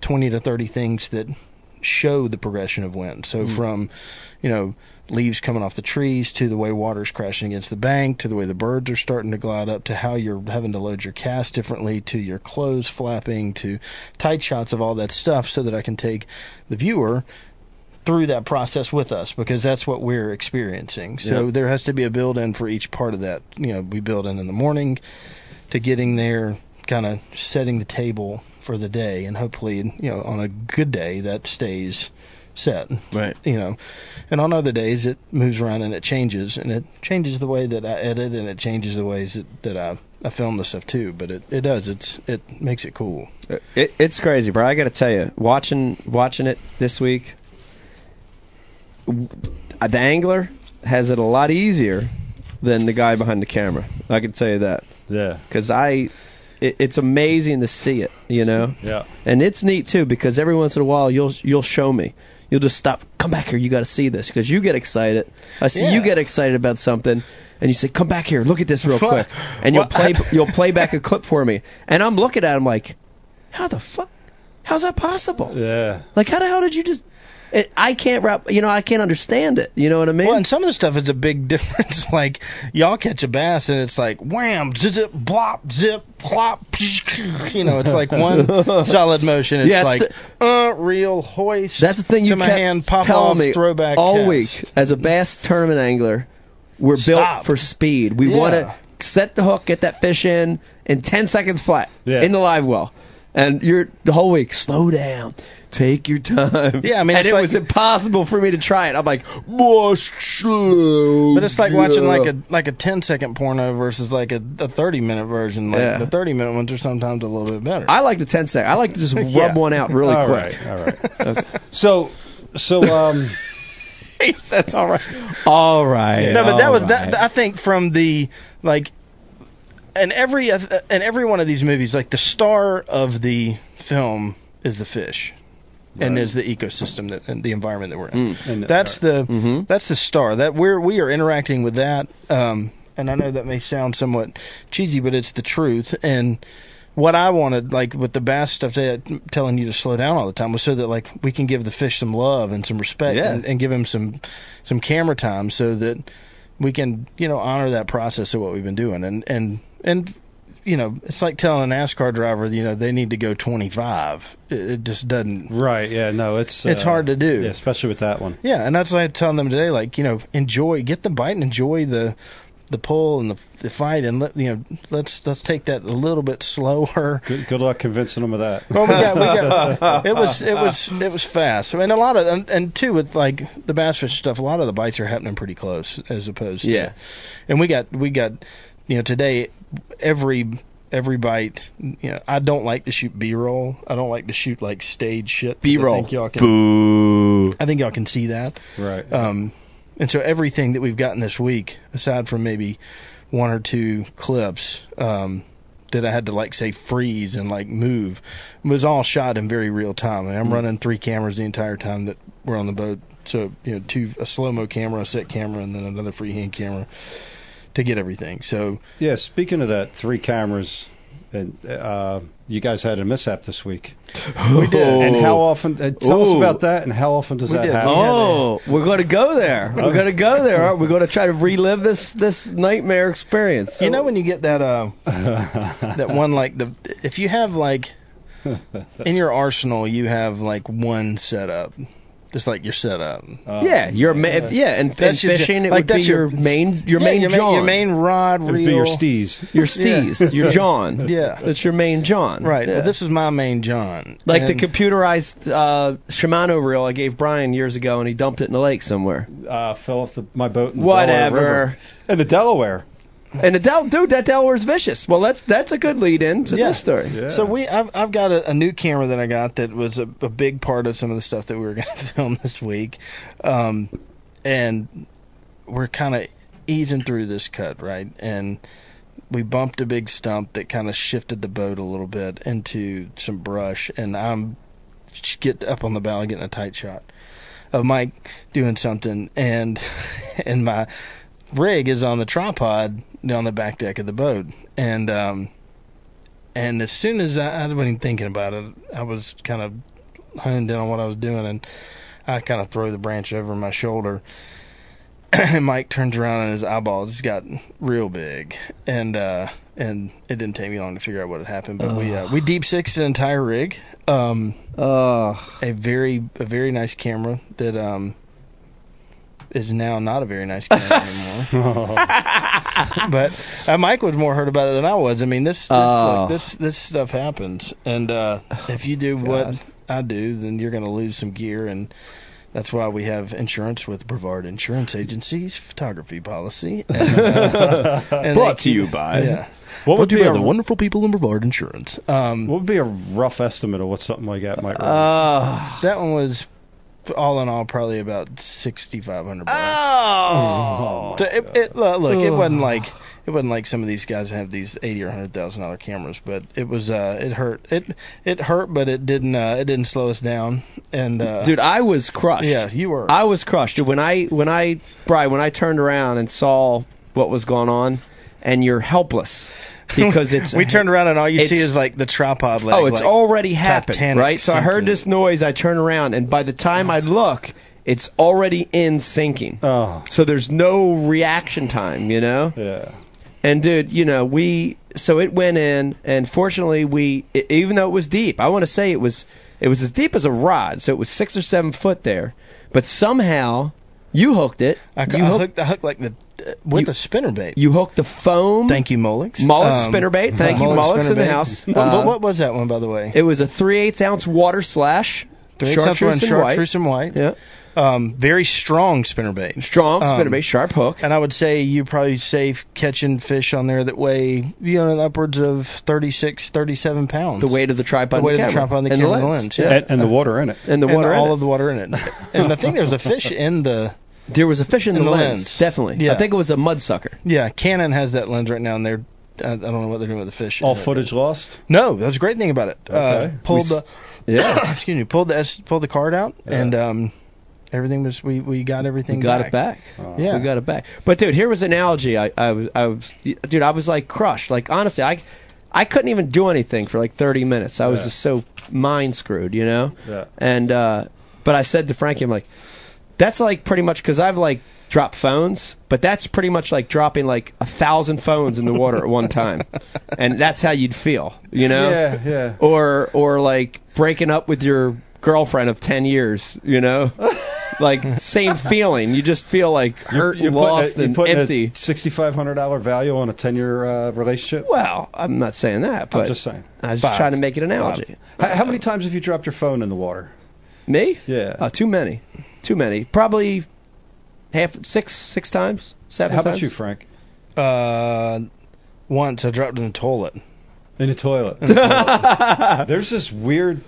B: 20 to 30 things that show the progression of wind. So hmm. from you know leaves coming off the trees to the way water's crashing against the bank to the way the birds are starting to glide up to how you're having to load your cast differently to your clothes flapping to tight shots of all that stuff so that I can take the viewer through that process with us because that's what we're experiencing. So
A: Yep.
B: there has to be a build in for each part of that. You know, we build in in the morning to getting there, kind of setting the table for the day, and hopefully, you know, on a good day that stays set.
A: Right.
B: You know, and on other days it moves around and it changes, and it changes the way that I edit, and it changes the ways that, that I I film the stuff too. But it it does. It's it makes it cool.
A: Uh, it, it's crazy, bro. I got to tell you, watching watching it this week, w- the angler has it a lot easier than the guy behind the camera. I can tell you that
C: Yeah.
A: because I, it's amazing to see it, you know,
C: Yeah.
A: and it's neat too because every once in a while you'll you'll show me. You'll just stop. Come back here. You got to see this because you get excited. I see you get excited about something, and you say, "Come back here. Look at this real quick." And you'll play you'll play back a clip for me, and I'm looking at him like, "How the fuck? How's that possible?
C: Yeah.
A: Like, how the hell did you just?" It, I can't wrap. You know, I can't understand it. You know what I mean?
B: Well, and some of the stuff is a big difference. Like y'all catch a bass and it's like wham, zip, blop, zip, plop. You know, it's like one solid motion. It's
A: Yeah, it's
B: like uh, real hoist.
A: That's the thing you
B: to my
A: kept
B: hand, pop
A: telling
B: off,
A: me
B: throwback
A: all
B: cast.
A: week. As a bass tournament angler, we're built for speed. We
B: Yeah.
A: want to set the hook, get that fish in in 10 seconds flat
C: Yeah.
A: in the live well. And you're the whole week, slow down. Take your time.
B: Yeah, I mean,
A: and it
B: like-
A: was impossible for me to try it. I'm like,
B: But it's like watching like a like a 10 second porno versus like a, a 30 minute version. Like
A: Yeah.
B: the 30 minute ones are sometimes a little bit better.
A: I like the 10 second. I like to just rub
B: Yeah.
A: one out really
C: all
A: quick.
C: right. All right. So, so um,
A: He says, all right. All right.
B: no, but that was
A: right.
B: that. I think from the like, and every and every one of these movies, like the star of the film is the fish, and
C: Right.
B: is the ecosystem that and the environment that we're in.
A: Mm.
C: and
B: That's the
A: Mhm.
B: that's the star that we're we are interacting with that. Um, and I know that may sound somewhat cheesy, but it's the truth. And what I wanted, like with the bass stuff, telling you to slow down all the time, was so that like we can give the fish some love and some respect,
A: Yeah.
B: and, and give him some some camera time, so that we can you know honor that process of what we've been doing. And and and you know, it's like telling a NASCAR driver, you know, they need to go 25. It, it just doesn't.
C: right. Yeah. No, it's
B: It's
C: uh,
B: hard to do.
C: Yeah, especially with that one.
B: Yeah, and that's what I'm telling them today. Like, you know, enjoy, get the bite and enjoy the the pull and the, the fight, and let you know, let's let's take that a little bit slower.
C: Good, good luck convincing them of that.
B: Well, we got, we got, it was it was it was fast. I mean, a lot of and, and too with like the bass fish stuff, a lot of the bites are happening pretty close as opposed to
A: Yeah.
B: And we got we got you know today every every bite. You know, I don't like to shoot B-roll. I don't like to shoot like stage shit.
A: B-roll.
B: I think y'all can.
D: Boo.
B: I think y'all can see that.
C: Right.
B: Um, and so everything that we've gotten this week, aside from maybe one or two clips um, that I had to like say freeze and like move, was all shot in very real time. And I'm running three cameras the entire time that we're on the boat. So you know, two a slow mo camera, a set camera, and then another freehand camera. To get everything. So
C: Yeah, speaking of that, three cameras, and uh, you guys had a mishap this week.
B: we did.
C: And how often? Uh, tell us about that, and how often does
B: We
C: that
B: did.
C: happen?
A: Oh, we're going to go there. We're going to go there. Aren't we? We're going to try to relive this this nightmare experience.
B: You know when you get that uh that one like the if you have like in your arsenal you have like one setup. Just like your setup.
C: Uh,
A: yeah, your ma- if, yeah, and, and
B: That's your-
A: fishing it
B: like,
A: would be your,
B: your-
A: main your
B: Yeah,
A: main
B: your,
A: John,
B: your main rod
C: It'd
B: reel.
C: be your steez.
A: your steez, your John.
B: Yeah.
A: that's your main John.
B: Right.
A: Yeah.
B: Well, this is my main John.
A: like
B: And-
A: the computerized uh, Shimano reel I gave Brian years ago, and he dumped it in the lake somewhere.
C: Uh, fell off the, my boat in the Delaware
A: Whatever.
C: River. In the Delaware.
A: And the Del- dude, that Delaware's vicious. Well, that's that's a good lead in to
B: Yeah.
A: this story.
C: Yeah.
B: So we, I've, I've got a, a new camera that I got that was a, a big part of some of the stuff that we were going to film this week, um, and we're kind of easing through this cut, right? And we bumped a big stump that kind of shifted the boat a little bit into some brush, and I'm get up on the bow, getting a tight shot of Mike doing something, and and my rig is on the tripod on the back deck of the boat, and um, and as soon as I, I wasn't even thinking about it, I was kind of honed in on what I was doing, and I kind of throw the branch over my shoulder. and Mike turns around and his eyeballs just got real big, and uh, and it didn't take me long to figure out what had happened. But we uh, we deep sixed the entire rig. Um,
A: Oh,
B: a very a very nice camera that um is now not a very nice camera anymore. but uh, Mike was more hurt about it than I was. I mean, this this,
A: Oh.
B: this this stuff happens, and uh, if you do what I do, then you're going to lose some gear, and that's why we have insurance with Brevard Insurance Agency's photography policy. And, uh, and
A: Brought
B: they
A: to you by-
B: yeah.
C: What would
B: Brought
C: be a
B: the wonderful people in Brevard Insurance. Um,
C: what would be a rough estimate of what something like that might
A: oh,
B: that one was all in all probably about sixty five hundred bucks.
A: oh.
B: So it, it, look, look, it wasn't like it wasn't like some of these guys have these eighty or hundred thousand dollar cameras, but it was uh it hurt it it hurt, but it didn't uh, it didn't slow us down. And uh,
A: Dude, I was crushed.
B: yeah, you were.
A: I was crushed. Dude, when I when I Brian, when I turned around and saw what was going on, and you're helpless because it's
B: we turned around and all you see is like the tripod leg.
A: Oh, it's
B: like,
A: already happened,
B: Titanic
A: right? So I heard this noise. I turn around, and by the time I look, it's already in sinking.
C: oh,
A: So there's no reaction time, you know.
C: yeah.
A: And dude, you know, we so it went in, and fortunately, we e- even though it was deep, I want to say it was it was as deep as a rod, so it was six or seven foot there, but somehow you hooked it.
B: I,
A: you
B: I
A: hooked,
B: hooked I hooked like the uh, with
A: You-
B: the spinner bait.
A: you hooked the foam.
B: Thank you, Molix.
A: Molix
B: Um,
A: spinnerbait. Thank you,
B: Molix
A: Molix in the house.
B: What,
A: Uh,
B: what, what was that one, by the way?
A: It was a three eighths ounce water slash.
B: Three-eighths ounce
A: chartreuse
B: one,
A: and white.
B: chartreuse and white.
A: Yeah,
B: Um, very strong spinnerbait.
A: strong
B: Um,
A: spinnerbait, sharp hook.
B: And I would say you probably safe catching fish on there that weigh you know upwards of 36, 37 pounds.
A: The weight of the tripod,
B: The weight
A: and
B: of the tripod and the
A: and
B: camera
A: the lens,
B: lens,
A: yeah.
C: And, and the water in it.
A: and the
B: and
A: water. in
B: all
A: it.
B: of the water in it. and I think there was a fish in the
A: There was a fish in the,
B: in the
A: lens,
B: lens.
A: definitely.
B: Yeah.
A: I think it was a mudsucker.
B: yeah. Canon has that lens right now, and they're I I don't know what they're doing with the fish.
C: All footage lost.
B: No, that's a great thing about it. Uh,
C: Okay.
B: pulled
A: We
B: the
A: Yeah,
B: excuse me, pulled the pulled the card out,
C: Yeah.
B: and um, everything was we we got everything.
A: we got
B: back.
A: it back.
C: Oh.
B: Yeah.
A: we got it back. But dude, here was an analogy. I, I was, I was, dude, I was like crushed. Like honestly, I, I couldn't even do anything for like 30 minutes. I was
C: Yeah.
A: just so mind screwed, you know.
C: Yeah.
A: And uh, but I said to Frankie, I'm like, that's like pretty much because I've like dropped phones, but that's pretty much like dropping like a thousand phones in the water at one time, and that's how you'd feel, you know.
C: Yeah, yeah.
A: Or or like breaking up with your girlfriend of 10 years, you know. like same feeling. You just feel like hurt,
C: You're
A: and
C: putting
A: lost,
C: a, you're
A: and empty.
C: sixty-five hundred dollar value on a ten-year uh, relationship.
A: Well, I'm not saying that, but
C: I'm just saying.
A: I was
B: Five.
A: trying to make an analogy.
C: How, how many times have you dropped your phone in the water?
A: Me?
C: Yeah.
A: Uh, too many. Too many. Probably half, six, six times, seven
C: How
A: times.
C: about you, Frank?
B: Uh, once I dropped in the toilet.
C: In the toilet. There's this weird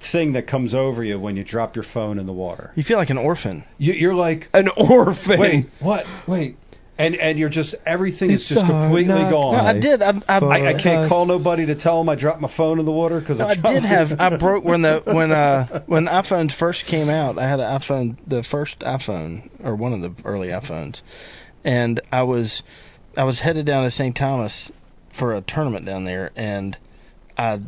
C: thing that comes over you when you drop your phone in the water.
B: You feel like an orphan.
C: You, you're like,
A: An orphan.
C: wait, what? Wait. And and you're just everything is
A: It's
C: just completely gone.
B: No, I did. I, I,
C: I, I can't call nobody to tell them I dropped my phone in the water because
B: No, I did have. I broke when the when uh when iPhones first came out. I had an iPhone, the first iPhone or one of the early iPhones, and I was I was headed down to St. Thomas for a tournament down there, and I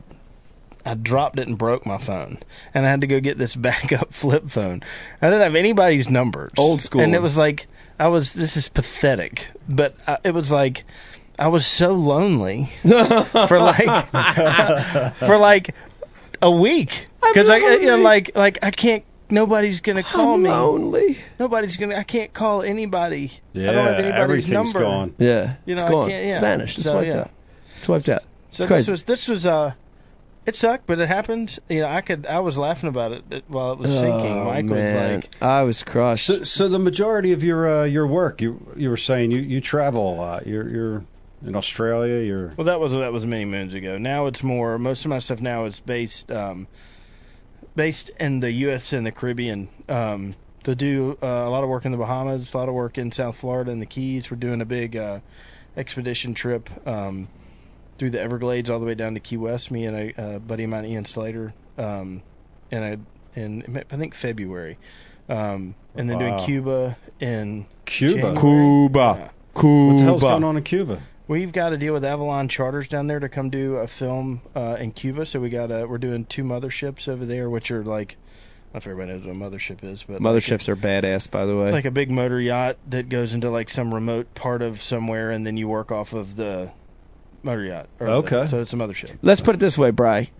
B: I dropped it and broke my phone, and I had to go get this backup flip phone. I didn't have anybody's numbers.
A: Old school.
B: And it was like I was. This is pathetic, but uh, it was like I was so lonely for like for like a week because I you know like like I can't. Nobody's gonna call
A: I'm
B: me.
A: lonely.
B: Nobody's gonna. I can't call anybody.
C: Yeah,
B: I don't have anybody's
C: everything's
B: number.
C: gone.
A: Yeah,
B: You know,
A: it's
B: I
A: gone.
B: can't- yeah.
A: It's vanished. It's
B: So,
A: wiped
B: yeah.
A: out. It's wiped out.
B: So
A: It's crazy.
B: this was this was uh, it sucked, but it happened. You know, I could I was laughing about it it- while it was sinking.
A: Oh,
B: Mike
A: man.
B: was like,
A: I was crushed.
C: So, so the majority of your uh, your work, you you were saying you you travel a lot. You're you're in Australia. You're
B: well, that was that was many moons ago. Now it's more. Most of my stuff now is based um, based in the U.S. and the Caribbean. Um, to do uh, a lot of work in the Bahamas, a lot of work in South Florida and the Keys. We're doing a big uh, expedition trip um, through the Everglades all the way down to Key West. Me and a, a buddy of mine, Ian Slater, um, and I in I think February, um, and then
C: Wow.
B: doing Cuba in
C: Cuba.
B: January.
A: Cuba.
B: Yeah.
A: Cuba.
C: What the hell's going on in Cuba?
B: We've got to deal with Avalon Charters down there to come do a film uh, in Cuba. So we got a, we're doing two motherships over there, which are like I don't know if everybody knows what a mothership is, but like
A: Motherships are badass, by the way.
B: like a big motor yacht that goes into like some remote part of somewhere, and then you work off of the motor yacht. or the-
C: Okay.
B: so it's a mothership.
A: Let's put it this way, Bry.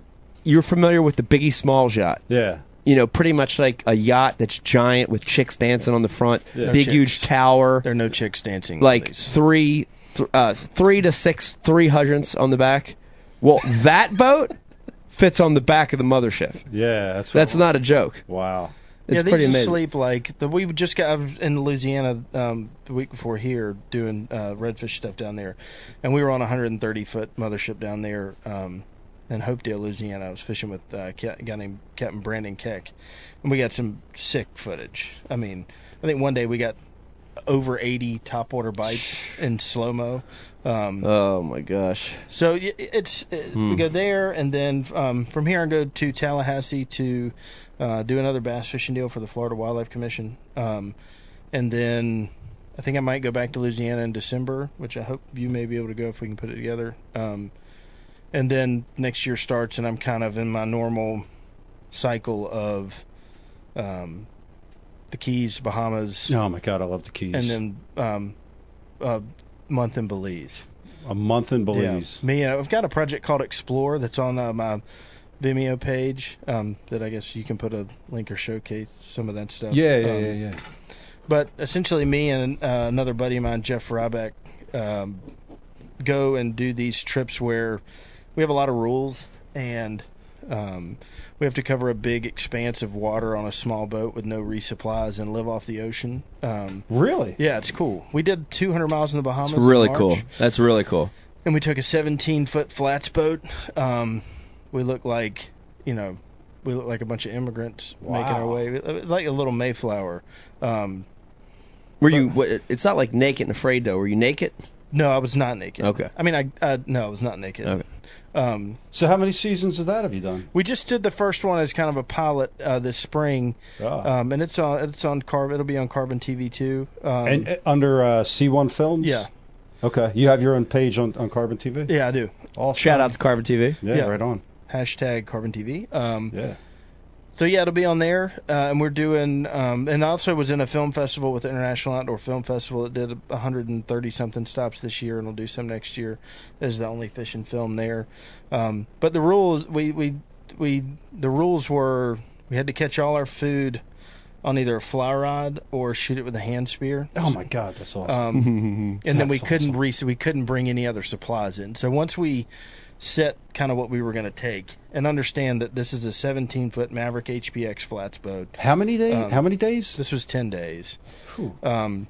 A: You're familiar with the Biggie Smalls yacht.
C: Yeah.
A: You know, pretty much like a yacht that's giant with chicks dancing on the front,
C: Yeah.
A: big huge tower,
B: There are no chicks dancing.
A: like three, th- uh, three to six three hundredths on the back. Well, that boat fits on the back of the mothership.
C: Yeah. That's what
A: That's not a joke.
C: Wow.
A: It's
B: yeah, they
A: pretty
B: just
A: amazing.
B: sleep like the we just got in Louisiana um, the week before here doing uh, redfish stuff down there, and we were on a 130 foot mothership down there um, in Hopedale, Louisiana. I was fishing with uh, a guy named Captain Brandon Keck, and we got some sick footage. I mean, I think one day we got over 80 top topwater bites in slow mo. Um,
A: Oh my gosh.
B: so it's it,
A: Hmm.
B: we go there, and then um, from here I go to Tallahassee to uh, do another bass fishing deal for the Florida Wildlife Commission, um, and then I think I might go back to Louisiana in December, which I hope you may be able to go if we can put it together. Um, and then next year starts, and I'm kind of in my normal cycle of um, the Keys, Bahamas,
C: Oh my God, I love the Keys.
B: and then um, a month in Belize.
C: a month in Belize.
B: Yeah. Me, uh, I've got a project called Explore that's on uh, my Vimeo page um, that I guess you can put a link or showcase some of that stuff.
C: Yeah, yeah,
B: Um,
C: yeah, yeah.
B: But essentially, me and uh, another buddy of mine, Jeff Ryback, um, go and do these trips where we have a lot of rules and um, we have to cover a big expanse of water on a small boat with no resupplies and live off the ocean. Um,
C: Really?
B: yeah, it's cool. We did 200 miles in the Bahamas.
A: It's really cool. That's really cool.
B: and we took a 17 foot flats boat. Um, we looked like, you know, we looked like a bunch of immigrants making our way, like a little Mayflower. Um,
A: Were you? It's not like naked and afraid though. Were you naked?
B: No, I was not naked.
A: Okay.
B: I mean, I, I no, I was not naked.
A: Okay.
B: Um,
C: So how many seasons of that have you done?
B: we just did the first one as kind of a pilot uh, this spring,
C: Oh.
B: um, and it's on it's on Carbon. It'll be on Carbon TV too. Um,
C: and uh, under uh, C1 Films?
B: yeah,
C: Okay. You have your own page on, on Carbon TV?
B: yeah, I do.
C: Awesome.
A: Shout out to Carbon TV.
C: Yeah,
B: Yeah.
C: right on.
B: Hashtag Carbon TV. Um,
C: Yeah.
B: So yeah, it'll be on there, uh, and we're doing, um, and also was in a film festival with the International Outdoor Film Festival that did 130 something stops this year, and we'll do some next year. As the only fishing film there, um, but the rules we we we the rules were we had to catch all our food on either a fly rod or shoot it with a hand spear.
C: Oh my God, that's awesome.
B: Um, and then we couldn't
C: awesome.
B: re- we couldn't bring any other supplies in. So once we set kind of what we were going to take and understand that this is a 17 foot Maverick HPX flats boat.
C: how many days?
B: um,
C: how many days?
B: This was 10 days. Um,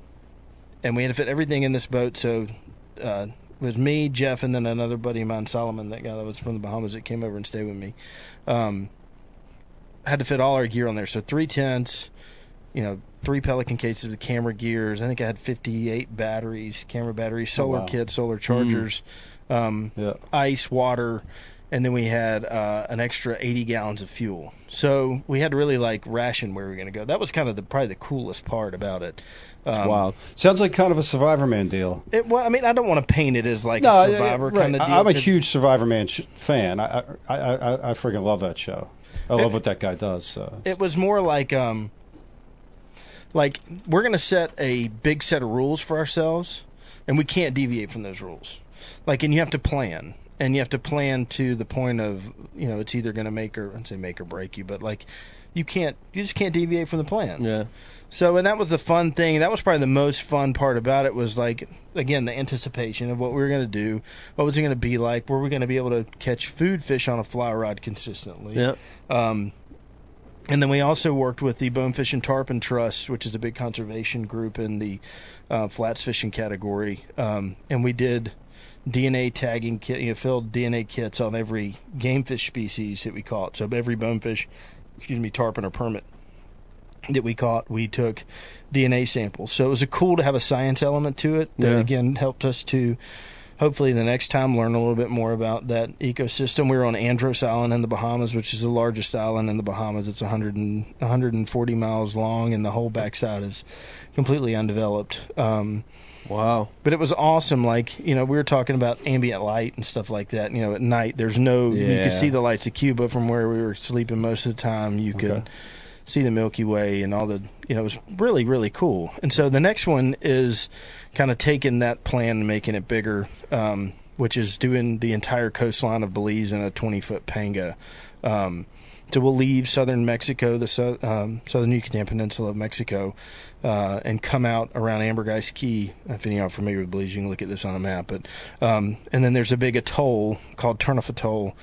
B: and we had to fit everything in this boat. So uh, it was me, Jeff, and then another buddy of mine, Solomon, that guy that was from the Bahamas that came over and stayed with me. Um, had to fit all our gear on there. So three tents, you know, three Pelican cases with camera gears. I think I had 58 batteries, camera batteries, solar
C: wow.
B: kits, solar chargers, um,
C: Yeah.
B: ice, water, and then we had uh, an extra 80 gallons of fuel. So we had to really like ration where we were going to go. That was kind of the probably the coolest part about it.
A: It's
B: Um,
A: wild.
C: Sounds like kind of a Survivor Man deal.
B: It, well, I mean, I don't want to paint it as like
C: no,
B: a Survivor
C: right.
B: kind of deal.
C: I'm a huge Survivor Man sh- fan. I, I I I I freaking love that show. I love what that guy does. So.
B: It was more like um like we're going to set a big set of rules for ourselves and we can't deviate from those rules. Like and you have to plan and you have to plan to the point of, you know, it's either going to make or I'd say make or break you, but like you can't you just can't deviate from the plan.
A: Yeah.
B: So, and that was the fun thing. That was probably the most fun part about it was like, again, the anticipation of what we were going to do. What was it going to be like? Were we going to be able to catch food fish on a fly rod consistently?
A: Yeah.
B: Um, and then we also worked with the Bonefish and Tarpon Trust, which is a big conservation group in the uh, flats fishing category. Um, and we did DNA tagging kit, you know, filled DNA kits on every game fish species that we caught. So every bonefish, excuse me, tarpon or permit that we caught, we took DNA samples. So it was a cool to have a science element to it that
A: Yeah.
B: again helped us to hopefully the next time learn a little bit more about that ecosystem. We were on Andros Island in the Bahamas, which is the largest island in the Bahamas. It's 100 and, 140 miles long, and the whole backside is completely undeveloped. Um,
A: Wow.
B: but it was awesome. Like you know, we were talking about ambient light and stuff like that. You know, at night there's no
A: yeah.
B: you could see the lights of Cuba from where we were sleeping most of the time. You could
C: Okay.
B: see the Milky Way and all the you know it was really really cool. And so the next one is kind of taking that plan and making it bigger, um, which is doing the entire coastline of Belize in a 20 foot panga. Um, so we'll leave southern Mexico, the sou- um, southern Yucatan Peninsula of Mexico, uh, and come out around Ambergris Caye. If any of you are familiar with Belize, you can look at this on a map. But um, and then there's a big atoll called Turneffe Atoll.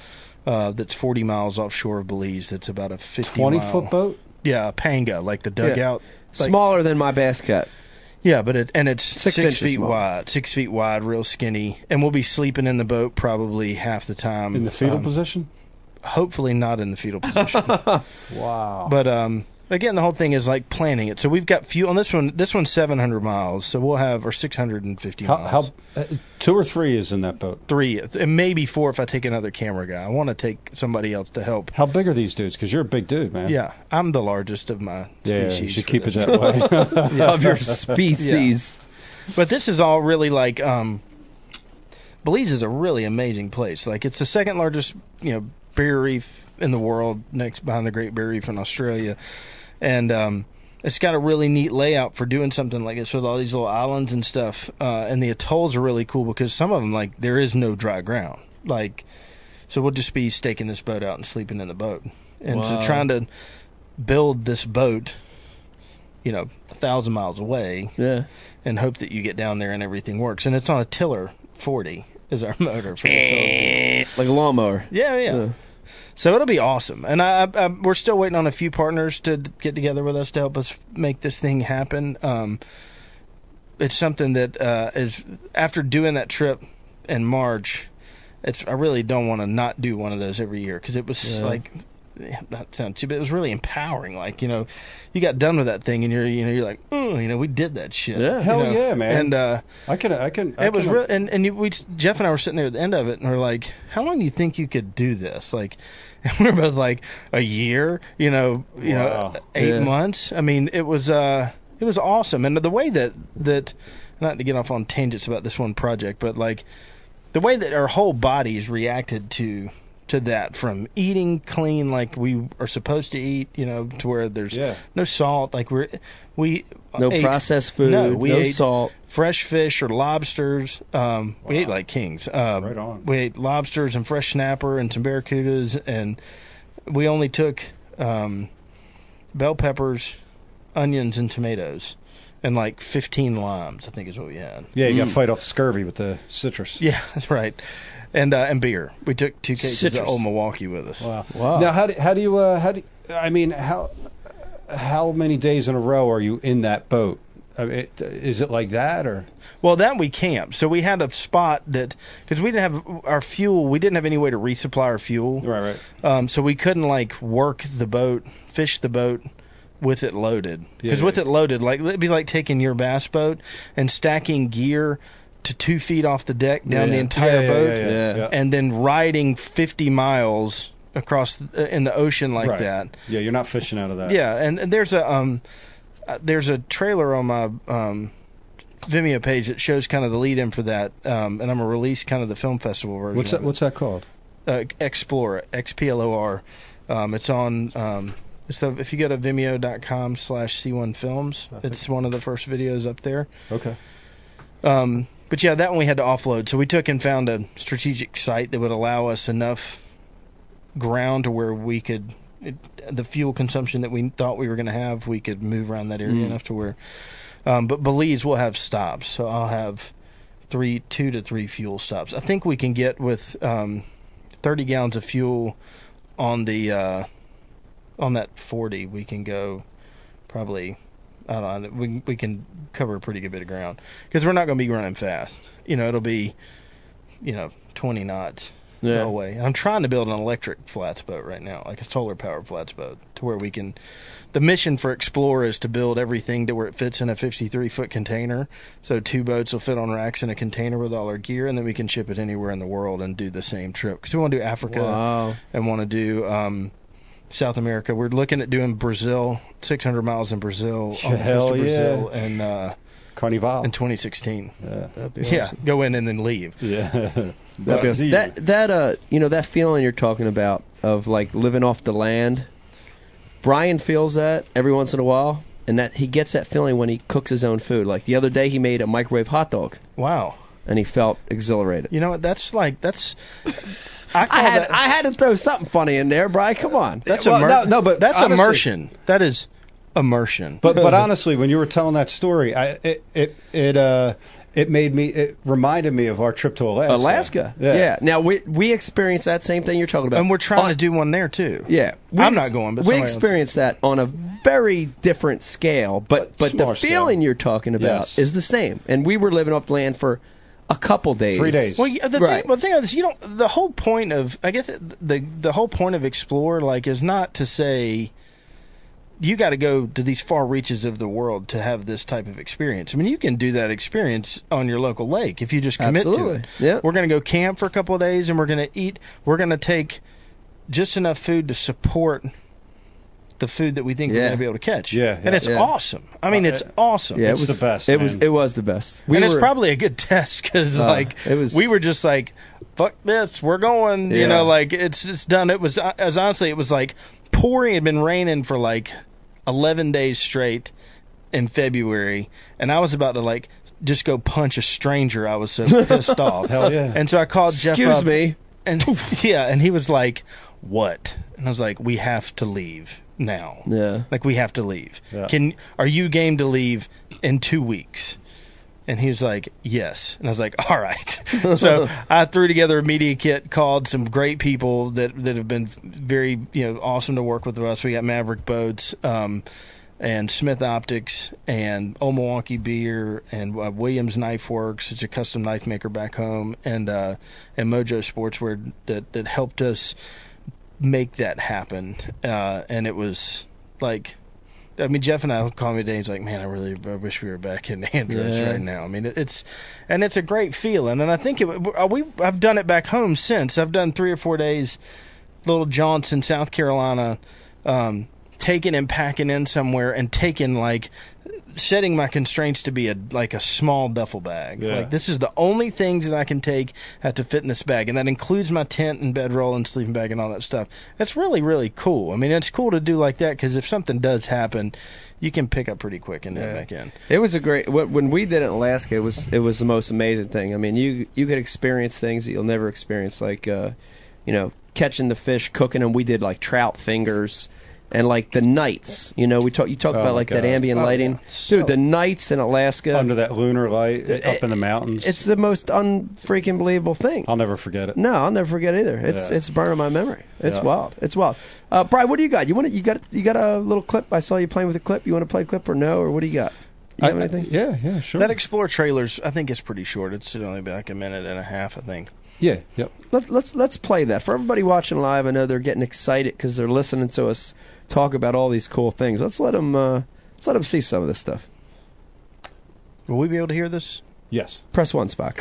B: Uh, that's 40 miles offshore of Belize. That's about a 50
C: Twenty
B: mile,
C: foot boat.
B: Yeah, a panga, like the dugout. Like-
A: Smaller than my bass cut.
B: Yeah, but it and it's
A: Six
B: six, feet
A: small.
B: wide, six feet wide, real skinny, and we'll be sleeping in the boat probably half the time.
C: In the fetal
B: um,
C: position.
B: Hopefully not in the fetal position.
C: Wow.
B: but um, again, the whole thing is like planning it. So we've got fuel on this one. This one's 700 miles, so we'll have or 650
C: how,
B: miles.
C: how uh, two or three is in that boat?
B: Three, and maybe four if I take another camera guy. I want to take somebody else to help.
C: How big are these dudes? Because you're a big dude, man.
B: Yeah, I'm the largest of my
C: Yeah,
B: species.
C: you should
B: for
C: keep it that way.
A: Of your species.
B: But this is all really like um Belize is a really amazing place. Like it's the second largest, you know, barrier reef in the world, next behind the Great Barrier Reef in Australia. And um it's got a really neat layout for doing something like this with all these little islands and stuff. Uh and the atolls are really cool because some of them like there is no dry ground. Like so we'll just be staking this boat out and sleeping in the boat. And
A: Wow.
B: so trying to build this boat, you know, a thousand miles away
A: Yeah.
B: and hope that you get down there and everything works. And it's on a Tiller 40 is our motor for the.
A: Like a lawnmower.
B: Yeah, yeah.
A: Yeah.
B: So it'll be awesome. And I, I, we're still waiting on a few partners to get together with us to help us make this thing happen. Um, it's something that uh, is after doing that trip in March. It's I really don't want to not do one of those every year because it was
A: Yeah.
B: like not sound cheap, but it was really empowering. Like you know, you got done with that thing and you're you know you're like, oh, you know, we did that shit.
A: Yeah.
C: Hell
B: know?
C: yeah, man.
B: And uh,
C: I can, I can. I
B: it was real, and and you, we Jeff and I were sitting there at the end of it, and we're like, "How long do you think you could do this?" Like, and we are both like, "A year, you know, you
C: Wow.
B: know, eight
A: Yeah.
B: months." I mean, it was uh, it was awesome, and the way that that, not to get off on tangents about this one project, but like, the way that our whole bodies reacted to to that from eating clean like we are supposed to eat, you know, to where there's
C: Yeah.
B: no salt, like we're we
A: No
B: ate
A: processed food.
B: No,
A: No,
B: we ate-
A: salt.
B: fresh fish or lobsters. Um, We ate like kings. Uh,
C: Right on.
B: We ate lobsters and fresh snapper and some barracudas, and we only took um, bell peppers, onions, and tomatoes, and like 15 limes. I think is what we had.
C: Yeah, you got to
A: Mm.
C: fight off the scurvy with the citrus.
B: Yeah, that's right. And uh, and beer. We took two cases
A: Citrus.
B: of Old Milwaukee with us.
C: Wow.
A: Wow.
C: Now, how do, how do you, uh, how do, you, I mean, how, how many days in a row are you in that boat? I mean, it, is it like that or?
B: Well, then we camped. So we had a spot that because we didn't have our fuel, we didn't have any way to resupply our fuel.
C: Right, right.
B: Um, so we couldn't like work the boat, fish the boat with it loaded. Because
C: Yeah,
B: with
C: yeah.
B: it loaded, like it'd be like taking your bass boat and stacking gear to two feet off the deck down the entire
C: Yeah, yeah,
B: boat,
C: yeah, yeah,
A: Yeah.
C: yeah.
B: and then riding 50 miles across the, in the ocean like
C: Right.
B: that.
C: Yeah, you're not fishing out of that.
B: Yeah, and, and there's a um, uh, there's a trailer on my um, Vimeo page that shows kind of the lead in for that, um, and I'm gonna release kind of the film festival version.
C: What's that? What's that called?
B: uh, Explore X P L O R. Um, it's on. Um, it's the, if you go to Vimeo.com slash C1 Films, it's one of the first videos up there.
C: Okay.
B: Um, but yeah, that one we had to offload. So we took and found a strategic site that would allow us enough ground to where we could, it, the fuel consumption that we thought we were going to have, we could move around that area
C: Mm.
B: enough to where. Um, but Belize will have stops, so I'll have three, two to three fuel stops. I think we can get with um, 30 gallons of fuel on the uh, on that 40. We can go probably. I don't know. We we can cover a pretty good bit of ground because we're not going to be running fast. You know, it'll be, you know, 20 knots
A: Yeah.
B: whole way. I'm trying to build an electric flats boat right now, like a solar powered flats boat, to where we can. The mission for Explorer is to build everything to where it fits in a 53 foot container. So two boats will fit on racks in a container with all our gear, and then we can ship it anywhere in the world and do the same trip. Because we want to do Africa
A: Wow.
B: and want to do um, South America. We're looking at doing Brazil, 600 miles in Brazil, on the
C: Hell
B: coast of Brazil,
C: yeah.
B: in uh,
C: Carnival.
B: in 2016.
C: yeah.
A: That'd be
B: Yeah, go in and then leave.
C: Yeah.
A: That'd be awesome. That that uh you know that feeling you're talking about of like living off the land. Brian feels that every once in a while, and that he gets that feeling when he cooks his own food. Like the other day, he made a microwave hot dog,
B: Wow.
A: and he felt exhilarated.
B: You know what? That's like that's. I
A: I had
B: that.
A: I had to throw something funny in there, Brian. Come on.
B: that's
C: Well,
B: immer-
C: no, no, but
B: that's
C: honestly-
B: immersion. That is immersion.
C: But but honestly, when you were telling that story, I it it it uh it made me it reminded me of our trip to Alaska.
A: Alaska. Yeah. Now we we experienced that same thing you're talking about.
B: and we're trying
A: On-
B: to do one there too.
A: Yeah, we
B: I'm
A: ex-
B: not going, but
A: we
B: somebody else-
A: experienced that on a very different scale. But
C: But
A: but the
C: smaller scale.
A: feeling you're talking about
C: Yes.
A: is the same. And we were living off land for a couple days.
C: Three days.
B: Well, yeah, the
A: Right.
B: thing, well, the thing is, you don't. The whole point of, I guess, the the whole point of explore, like, is not to say you got to go to these far reaches of the world to have this type of experience. I mean, you can do that experience on your local lake if you just commit
A: Absolutely.
B: to it.
A: Yeah.
B: We're going to go camp for a couple of days, and we're going to eat. We're going to take just enough food to support the food that we think we're
A: Yeah.
B: going to be able to catch.
C: Yeah,
B: and it's
A: Yeah.
B: awesome. I mean,
C: Uh,
B: it's awesome.
A: Yeah,
C: It's
A: it was
C: the best,
A: It was
C: man.
A: it was the best. We
B: and
A: were,
B: it's probably a good test because
A: Uh,
B: like
A: it was-
B: we were just like fuck this we're going you
A: Yeah.
B: know like it's it's done it was as honestly it was like pouring it had been raining for like 11 days straight in February and I was about to like just go punch a stranger I was so pissed off
C: Hell yeah.
B: and so I called Jeff
A: excuse
B: up
A: me.
B: and yeah and he was like what and I was like we have to leave now
A: Yeah.
B: like we have to leave.
C: Yeah.
B: Can are you game to leave in two weeks? And he was like, yes. And I was like, all right. so I threw together a media kit, called some great people that that have been very you know awesome to work with us. We got Maverick Boats. Um, and Smith Optics and Old Milwaukee Beer and uh, Williams Knife Works, it's a custom knife maker back home, and uh, and Mojo Sportswear that that helped us make that happen. Uh, and it was like, I mean, Jeff and I will call me today. He's like, "Man, I really I wish we were back in Andros
A: Yeah.
B: right now." I mean, it, it's and it's a great feeling. And I think it, we I've done it back home since. I've done three or four days, Little Johnson, South Carolina, um, taking and packing in somewhere and taking like setting my constraints to be a like a small duffel bag.
C: Yeah.
B: Like this is the only things that I can take have to fit in this bag, and that includes my tent and bedroll and sleeping bag and all that stuff. That's really really cool. I mean, it's cool to do like that because if something does happen, you can pick up pretty quick and head
A: Yeah.
B: back in.
A: It was a great when we did it in Alaska. It was it was the most amazing thing. I mean, you you could experience things that you'll never experience, like uh, you know, catching the fish, cooking them. We did like trout fingers. And like the nights, you know, we talk. You talk
C: Oh,
A: about
C: my
A: like that ambient
B: Oh,
A: lighting,
B: yeah. So-
A: dude. The nights in Alaska,
C: Under that lunar light up in the mountains.
A: it's the most unfreaking believable thing.
C: I'll never forget it.
A: No, I'll never forget either. It's
C: Yeah.
A: it's burning my memory. It's
C: Yeah.
A: wild. It's wild. Uh, Brian, what do you got? You want you got you got a little clip? I saw you playing with a clip. You want to play a clip or no? Or what do you got? You have
C: I-
A: anything?
C: Yeah, yeah, sure.
B: That Explorer trailers, I think it's pretty short. It's only be like a minute and a half, I think.
C: yeah, yep.
A: Let's let's let's play that for everybody watching live. I know they're getting excited because they're listening to us talk about all these cool things. Let's let them uh, let's let them see some of this stuff.
B: Will we be able to hear this?
C: Yes.
A: Press one, Spock.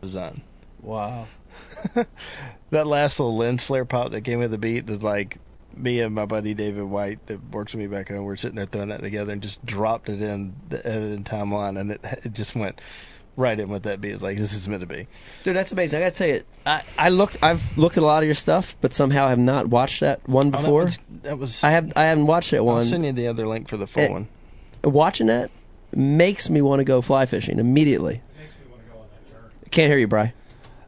B: Was on.
A: Wow.
B: that last little lens flare pop that came with the beat was like me and my buddy David White that works with me back home. We're sitting there throwing that together and just dropped it in the editing timeline, and it it just went right in with that beat. It's like this is meant to be.
A: Dude, that's amazing. I gotta tell you, I, I looked, I've looked at a lot of your stuff, but somehow I have not watched that one
B: Oh, that
A: before.
B: was- that was.
A: I have, I haven't watched that one.
B: I'll send you the other link for the full
A: Eh,
B: one.
A: Watching that makes me want to go fly fishing immediately. Can't hear you, Bry.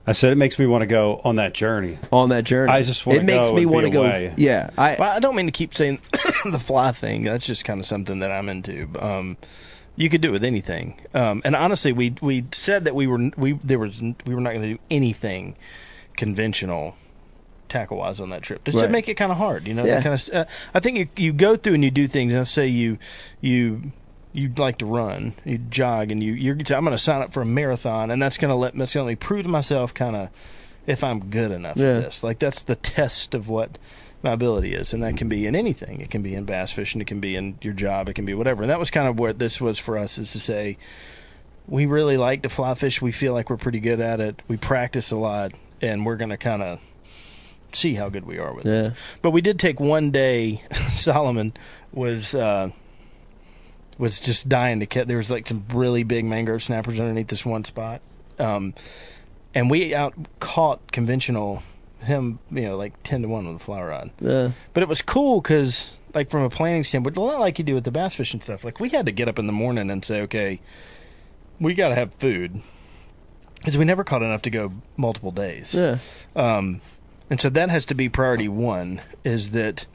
C: I said it makes me want to go on that journey.
A: On that journey,
C: I just wanna
A: it makes
C: go
A: me want to go.
C: away.
A: Yeah, I.
B: Well, I don't mean to keep saying the fly thing. That's just kind of something that I'm into. Um, you could do it with anything. Um, and honestly, we we said that we were we there was we were not going to do anything conventional tackle wise on that trip. Just to
A: Right.
B: make it kind of hard, you know.
A: Yeah.
B: Kind of. Uh, I think you you go through and you do things. Let's say you you you like to run, you jog, and you you're I'm going to sign up for a marathon, and that's going to let that's going to let me prove to myself kind of if I'm good enough
A: Yeah.
B: for this. Like that's the test of what my ability is, and that can be in anything. It can be in bass fishing, it can be in your job, it can be whatever. And that was kind of what this was for us, is to say we really like to fly fish. We feel like we're pretty good at it. We practice a lot, and we're going to kind of see how good we are with it.
A: yeah.
B: But we did take one day. Solomon was uh, was just dying to catch. There was like some really big mangrove snappers underneath this one spot, um, and we out caught conventional him, you know, like ten to one on the fly rod.
A: Yeah.
B: But it was cool because, like, from a planning standpoint, a lot like you do with the bass fishing stuff. Like, we had to get up in the morning and say, okay, we got to have food because we never caught enough to go multiple days.
A: Yeah.
B: Um, and so that has to be priority one is that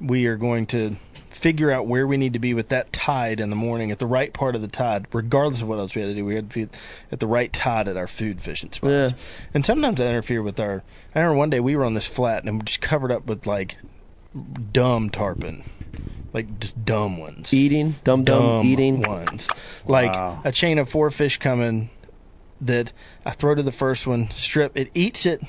B: we are going to figure out where we need to be with that tide in the morning at the right part of the tide, regardless of what else we had to do. We had to be at the right tide at our food fishing spots.
A: Yeah.
B: And sometimes that interfere with our. I remember one day we were on this flat and we were just covered up with like dumb tarpon, like just dumb ones
A: Eating, dum dum,
B: dumb
A: eating.
B: ones. Like
C: Wow.
B: a chain of four fish coming that I throw to the first one, strip, it eats it,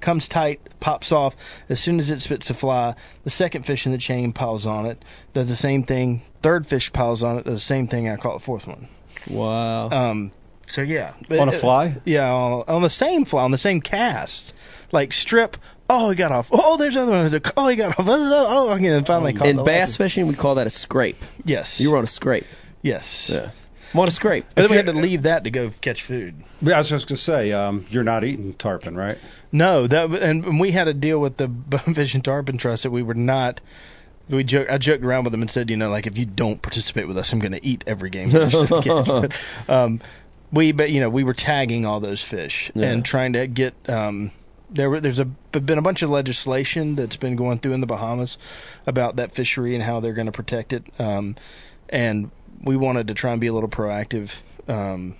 B: comes tight, pops off. As soon as it spits a fly, the second fish in the chain piles on it, does the same thing. Third fish piles on it, does the same thing. I caught the fourth one.
A: Wow.
B: Um, so yeah,
C: On a fly?
B: Yeah, on, on the same fly, on the same cast. Like strip. Oh, he got off. Oh, there's another one. Oh, he got off. Oh, again, finally caught
A: In
B: the
A: bass
B: last-
A: fishing, we call that a scrape.
B: Yes.
A: You were on a scrape.
B: Yes.
A: Yeah. On a scrape.
B: But then we had to leave that to go catch food.
C: Yeah, I was just gonna say, um, you're not eating tarpon, right?
B: No, that and we had to deal with the Bonefish and Tarpon Trust that we were not. We joke, I joked around with them and said, you know, like if you don't participate with us, I'm going to eat every game. fish that catch. But, um, we, but you know, we were tagging all those fish
A: Yeah.
B: and trying to get. Um, there, were, there's a been a bunch of legislation that's been going through in the Bahamas about that fishery and how they're going to protect it. Um, and we wanted to try and be a little proactive. Um,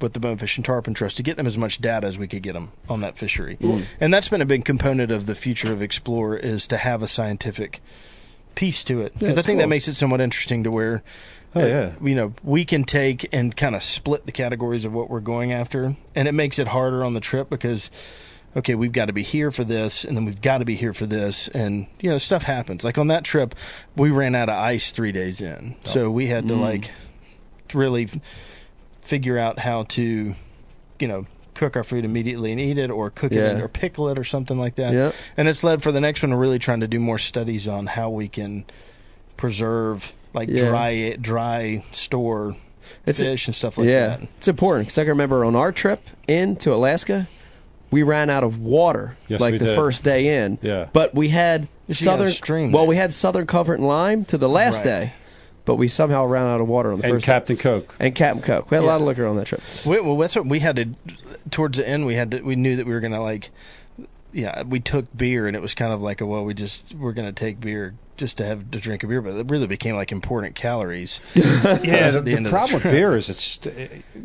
B: with the Bonefish and Tarpon Trust to get them as much data as we could get them on that fishery. And that's been a big component of the future of Explore is to have a scientific piece to it because I think
A: cool.
B: that makes it somewhat interesting to where
C: Oh yeah.
B: you know, we can take and kind of split the categories of what we're going after, and it makes it harder on the trip because, okay, we've got to be here for this, and then we've got to be here for this, and you know, stuff happens. Like on that trip, we ran out of ice three days in, so we had to
A: Mm.
B: like really figure out how to, you know. Cook our food immediately and eat it, or cook it
A: Yeah.
B: in, or pickle it, or something like that.
A: Yep.
B: And it's led for the next one to really trying to do more studies on how we can preserve, like
A: Yeah.
B: dry, dry store
A: It's
B: fish and stuff like
A: yeah,
B: that.
A: it's important because I can remember on our trip into Alaska, we ran out of water
C: Yes,
A: like the
C: did.
A: first day in.
C: Yeah.
A: But we had
B: Yes, you got a
A: southern
B: stream
A: well, we had southern comfort and lime to the last
B: Right.
A: day, but we somehow ran out of water on the
C: And
A: first
C: Captain Coke.
A: And Captain Coke. We had a lot of liquor on that trip.
B: We, well, that's what we had to. Towards the end, we had to. We knew that we were gonna like. Yeah, we took beer, and it was kind of like a well, we just we're gonna take beer just to have to drink a beer, but it really became like important calories.
C: Yeah,
B: At
C: the,
B: the end
C: the
B: of the
C: problem with beer is it's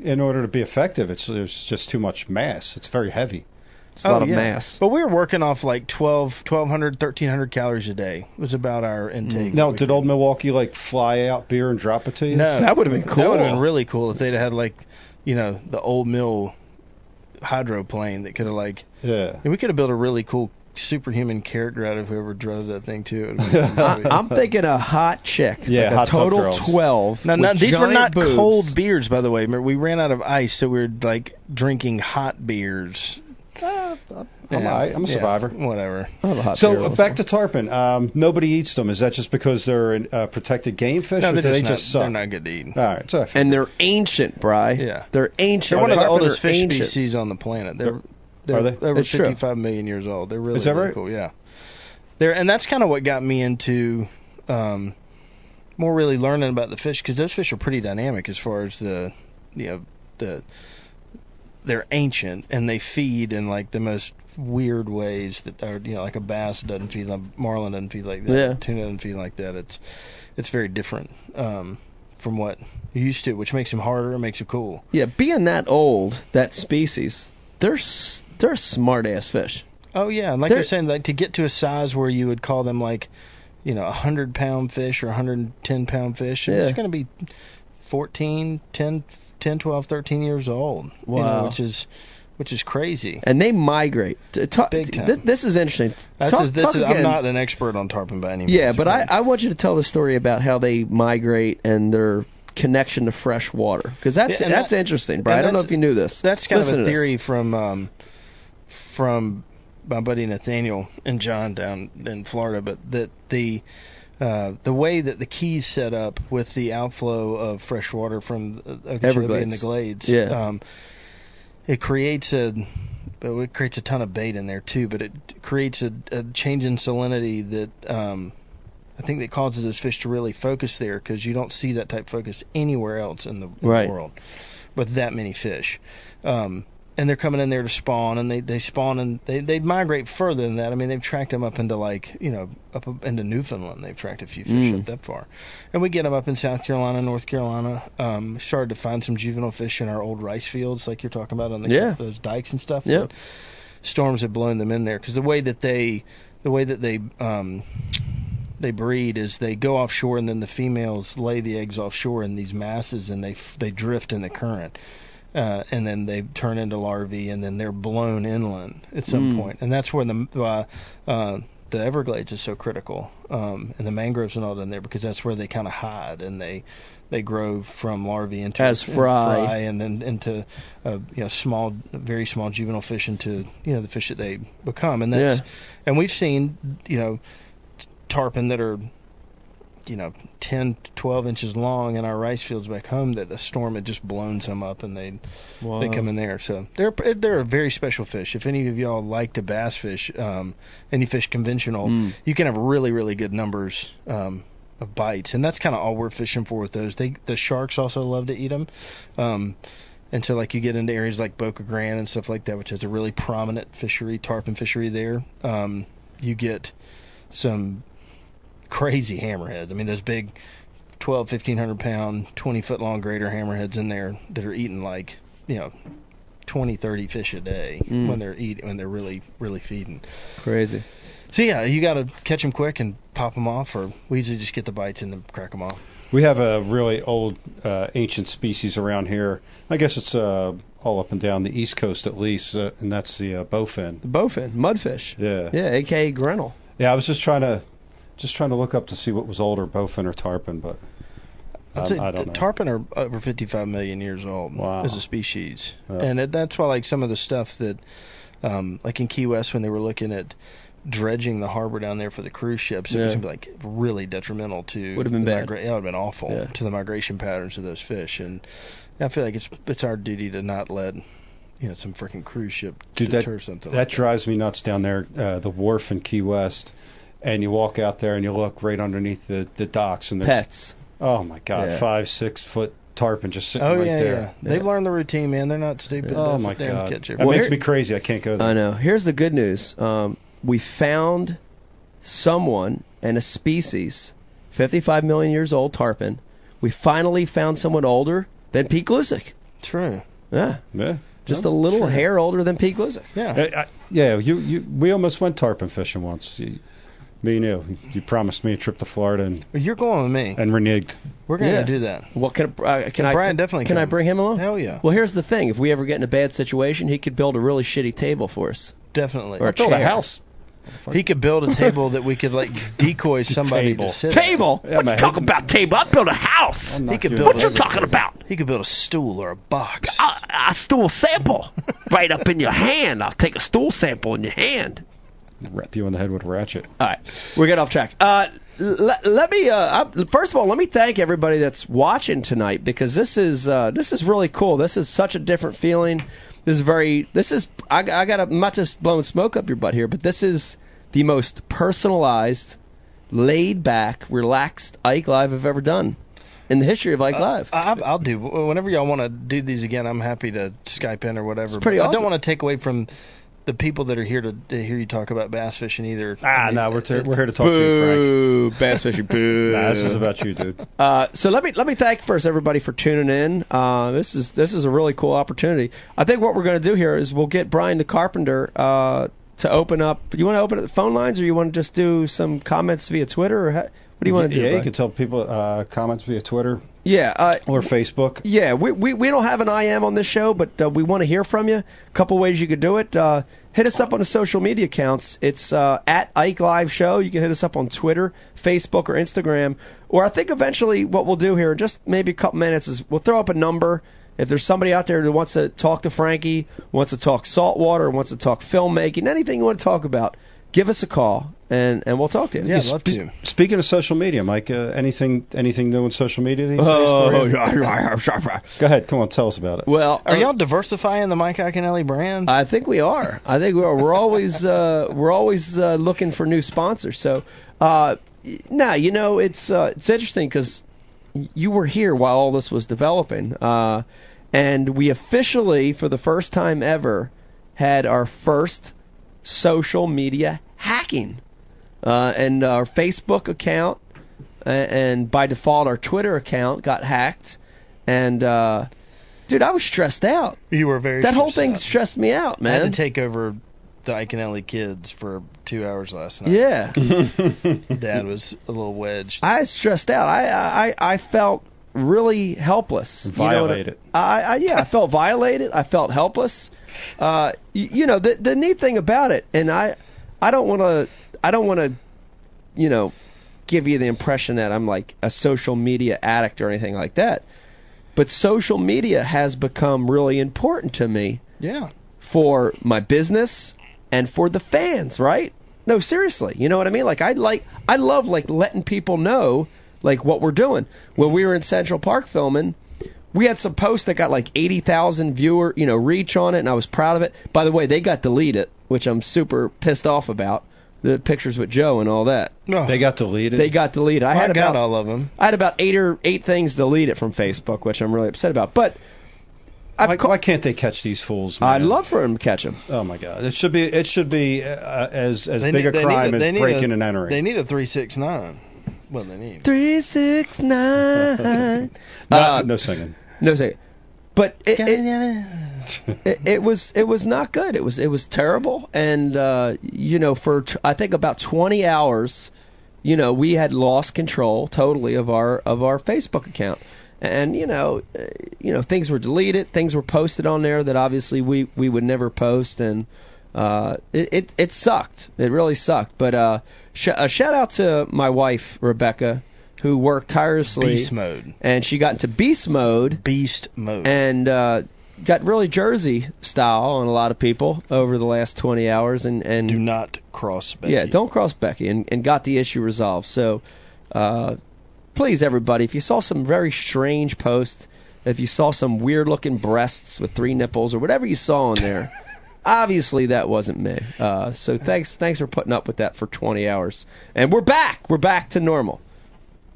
C: in order to be effective, it's there's just too much mass. It's very heavy.
A: It's oh, a lot of
B: Oh, yeah.
A: mass.
B: But we were working off like 12, 1200, 1300 calories a day It was about our intake. Mm.
C: Now, did old Milwaukee like fly out beer and drop it to you?
B: No,
A: That would've been cool.
B: That would have been really cool if they'd have had like, you know, the old mill hydroplane that could have like
C: Yeah.
B: And we could have built a really cool superhuman character out of whoever drove that thing too. It would've been
A: I,
B: sweet.
A: I'm thinking a hot chick.
C: Yeah,
A: like a
C: hot tub
A: total
C: girls.
A: twelve.
B: now, now these were not
A: boobs.
B: cold beers, by the way. Remember, we ran out of ice, so we were like drinking hot beers.
C: Uh, I'm,
B: Yeah.
C: all right. I'm a
B: Yeah,
C: survivor.
B: Whatever.
A: A
C: So
A: beer also.
C: back to tarpon. Um, nobody eats them. Is that just because they're a uh, protected game fish,
B: No,
C: or
B: they're
C: do they
B: just,
C: just suck?
B: they're not good to eat.
C: All right, so
A: and they're ancient, Bry.
B: Yeah.
A: They're ancient.
B: They're one of the oldest fish
A: ancient.
B: species on the planet. They're,
C: Are
B: they're
C: they?
B: over
A: It's true.
B: 55 million years old. They're really,
C: Is that
B: really
C: right?
B: cool. Yeah. They're, and that's kind of what got me into um, more really learning about the fish because those fish are pretty dynamic as far as the, you know, the they're ancient and they feed in like the most weird ways that are you know like a bass doesn't feed like marlin doesn't feed like that
A: Yeah.
B: tuna doesn't feed like that it's it's very different um from what you're used to which makes them harder and makes them cool
A: Yeah, being that old, that species, they're they're smart ass fish.
B: Oh yeah, and like
A: They're-
B: you're saying, like to get to a size where you would call them like, you know, a hundred pound fish or a hundred and ten pound fish,
A: Yeah.
B: it's going to be 14, 10, 10, 12, 13 years old. you know,
A: Wow.
B: which is which is crazy.
A: And they migrate. Talk-
B: Big time.
A: This, this is interesting.
B: That's
A: Talk-
B: is, this
A: talk
B: is, I'm not an expert on tarpon by any means.
A: Yeah, but I, I want you to tell the story about how they migrate and their connection to fresh water because that's
B: Yeah,
A: that's
B: that-
A: interesting, Brian. I don't know if you knew this.
B: That's kind
A: Listen
B: of a theory from um, from my buddy Nathaniel and John down in Florida, but that the uh, the way that the keys set up with the outflow of fresh water from uh, Okeechobee and
A: Everglades.
B: the Glades,
A: Yeah.
B: um, it creates a it creates a ton of bait in there too, but it creates a, a change in salinity that um, I think that causes those fish to really focus there because you don't see that type of focus anywhere else in the, in
A: Right.
B: the world with that many fish. Um, and they're coming in there to spawn, and they they spawn and they they migrate further than that. I mean, they've tracked them up into like you know up into Newfoundland. They've tracked a few fish
A: Mm.
B: up that far, and we get them up in South Carolina, North Carolina. Um, started to find some juvenile fish in our old rice fields, like you're talking about on the
A: Yeah.
B: those dikes and stuff.
A: Yep.
B: Storms have blown them in there because the way that they the way that they um, they breed is they go offshore and then the females lay the eggs offshore in these masses and they f- they drift in the current. Uh, and then they turn into larvae, and then they're blown inland at some
A: Mm.
B: point. and that's where the uh, uh, the Everglades is so critical, um, and the mangroves and all in there because that's where they kind of hide and they they grow from larvae into
A: As fry.
B: fry and then into uh, you know small, very small juvenile fish into you know the fish that they become, and that's
A: Yeah.
B: and we've seen you know tarpon that are you know 10 12 inches long in our rice fields back home that a storm had just blown some up and they they come in there. So they're they're a very special fish. If any of y'all like to bass fish um and you fish conventional
A: Mm.
B: you can have really really good numbers um of bites. And that's kind of all we're fishing for with those. They the sharks also love to eat them um and so like you get into areas like Boca Grande and stuff like that which has a really prominent fishery tarpon fishery there um you get some crazy hammerheads. I mean, those big 12, 1500 pound, 20 foot long greater hammerheads in there that are eating like you know, 20, 30 fish a day
A: Mm.
B: when they're eating when they're really really feeding.
A: Crazy.
B: So yeah, you got to catch them quick and pop them off, or we usually just get the bites and then crack them off.
C: We have a really old, uh, ancient species around here. I guess it's uh, all up and down the East Coast at least, uh, and that's the uh, bowfin.
A: The bowfin, mudfish.
C: Yeah.
A: Yeah, aka Grinnell.
C: Yeah, I was just trying to, just trying to look up to see what was older, bowfin or tarpon, but um,
B: say
C: I don't know.
B: tarpon are over 55 million years old
C: Wow.
B: as a species,
C: Yeah.
B: and it, that's why like some of the stuff that, um, like in Key West when they were looking at dredging the harbor down there for the cruise ships, it
A: Yeah.
B: was like really detrimental to.
A: Would've been bad.
B: migra- yeah, it would have been awful
A: Yeah.
B: to the migration patterns of those fish, and I feel like it's it's our duty to not let. You know, some freaking cruise ship
C: Dude, that-
B: something.
C: that
B: like
C: drives me nuts down there, uh, the wharf in Key West, and you walk out there and you look right underneath the the docks and there's
A: Pets.
C: oh my god,
A: Yeah.
C: five six foot tarpon just sitting
B: Oh
C: right
B: yeah,
C: there.
B: yeah. They've
A: Yeah.
B: learned the routine, man. They're not stupid.
C: Oh
B: They'll
C: my
B: sit there and
C: god,
B: catch it.
C: that
A: Well,
C: makes me crazy. I can't go there.
A: I know. Here's the good news. Um, we found someone and a species, 55 million years old tarpon. We finally found someone older than Pete Gluszek.
B: True.
A: Yeah,
C: Yeah.
A: just a little
B: Sure.
A: hair older than Pete Gluszek.
B: Yeah.
C: I, I, yeah, you, you, we almost went tarpon fishing once. You, me and you. You promised me a trip to Florida and,
B: You're going with me.
C: and reneged.
B: We're going to
A: Yeah.
B: do that.
A: What can uh, can I
B: Brian definitely
A: can I
B: can.
A: bring him along?
B: Hell yeah.
A: Well, here's the thing: if we ever get in a bad situation, he could build a really shitty table for us.
B: Definitely.
A: Or a
C: Build a
A: chair.
C: house.
B: He could build a table that we could like decoy somebody
C: Table.
B: to sit. at.
A: Table?
C: Yeah,
A: what
C: man.
A: you talking about? Table? I built a house.
B: He could build What
C: you
A: talking about?
B: He could build a stool or a box.
A: I, I stool sample right up in your hand. I'll take a stool sample in your hand.
C: Wrap you on the head with a ratchet.
A: All right, we're getting off track. Uh, let, let me uh, I, first of all, let me thank everybody that's watching tonight because this is uh, this is really cool. This is such a different feeling. This is very. This is I, I got. I'm not just blowing smoke up your butt here, but this is the most personalized, laid back, relaxed Ike Live I've ever done in the history of Ike Live.
B: I, I- I'll do. Whenever y'all want to do these again, I'm happy to Skype in or whatever.
A: It's pretty
B: but I don't want to take away from the people that are here to, to hear you talk about bass fishing either.
C: Ah, no, we're, t- we're here to talk to you,
A: Boo, bass fishing. Boo.
C: Nah, this is about you, dude.
A: Uh, so let me let me thank first everybody for tuning in. Uh, this is this is a really cool opportunity. I think what we're going to do here is we'll get Brian the Carpenter uh, to open up. You want to open up the phone lines, or you want to just do some comments via Twitter, or ha- what do you want to do?
C: Yeah, you can tell people uh, comments via Twitter
A: yeah, uh,
C: or Facebook.
A: yeah. We, we we don't have an IM on this show, but uh, we want to hear from you. A couple ways you could do it. Uh, hit us up on the social media accounts. It's uh, at Ike Live Show. You can hit us up on Twitter, Facebook, or Instagram. Or I think eventually what we'll do here, in just maybe a couple minutes, is we'll throw up a number. If there's somebody out there that wants to talk to Frankie, wants to talk saltwater, wants to talk filmmaking, anything you want to talk about, give us a call and and we'll talk to you.
B: Yeah, I'd love
C: spe-
B: to.
C: Speaking of social media, Mike, uh, anything anything new on social media these days?
A: Oh,
C: for you?
A: yeah.
C: Go ahead, come on, tell us about it.
A: well,
B: Are
A: uh,
B: y'all diversifying the Mike Iaconelli brand?
A: I think we are. I think we're, we're always uh, we're always uh, looking for new sponsors. So uh, y- now you know it's uh, it's interesting because you were here while all this was developing, uh, and we officially for the first time ever had our first social media hacking, uh, and our Facebook account a- and by default our Twitter account got hacked, and uh, dude, I was stressed out.
B: you were very.
A: That whole thing
B: out.
A: stressed me out, man.
B: I had to take over the Iaconelli kids for two hours last night.
A: yeah,
B: Dad was a little wedged.
A: I was stressed out. I I I felt really helpless. You know what I-
C: Violated.
A: I, I yeah, I felt violated. I felt helpless. Uh, you, you know the the neat thing about it, and I I don't want to I don't want to you know give you the impression that I'm like a social media addict or anything like that. But social media has become really important to me
B: Yeah.
A: for my business and for the fans, right? No, seriously. You know what I mean? Like I like I love like letting people know like what we're doing. When we were in Central Park filming, we had some posts that got like 80,000 viewer, you know, reach on it and I was proud of it. By the way, they got deleted, which I'm super pissed off about. The pictures with Joe and all that.
B: No,
C: They got deleted.
A: They got deleted. I
B: I
A: had
B: got
A: about
B: all of them.
A: I had about 8 or 8 things deleted from Facebook, which I'm really upset about. But I've
C: why,
A: ca-
C: why can't they catch these fools? Man?
A: I'd love for them to catch them.
C: Oh my God! It should be. It should be uh, as as
B: They
C: big
B: need-
C: a crime
B: a-
C: as breaking
B: a-
C: and entering.
B: They need a three six nine. Well, they need.
A: Three six nine.
C: no,
A: uh,
C: no singing.
A: no, say but it, it, it, it was it was not good. It was it was terrible, and uh, you know, for t- I think about 20 hours, you know, we had lost control totally of our of our Facebook account, and you know, uh, you know, things were deleted, things were posted on there that obviously we we would never post, and uh, it, it it sucked. It really sucked. But uh, sh- a shout out to my wife Rebecca, who worked tirelessly,
B: Beast mode.
A: and she got into beast mode
B: Beast mode.
A: and uh, got really Jersey style on a lot of people over the last 20 hours, and and
B: Do not cross Becky.
A: yeah, don't cross Becky, and, and got the issue resolved. So, uh, please, everybody, if you saw some very strange posts, if you saw some weird looking breasts with three nipples or whatever you saw in there, obviously that wasn't me. Uh, so thanks, thanks for putting up with that for 20 hours, and we're back, we're back to normal.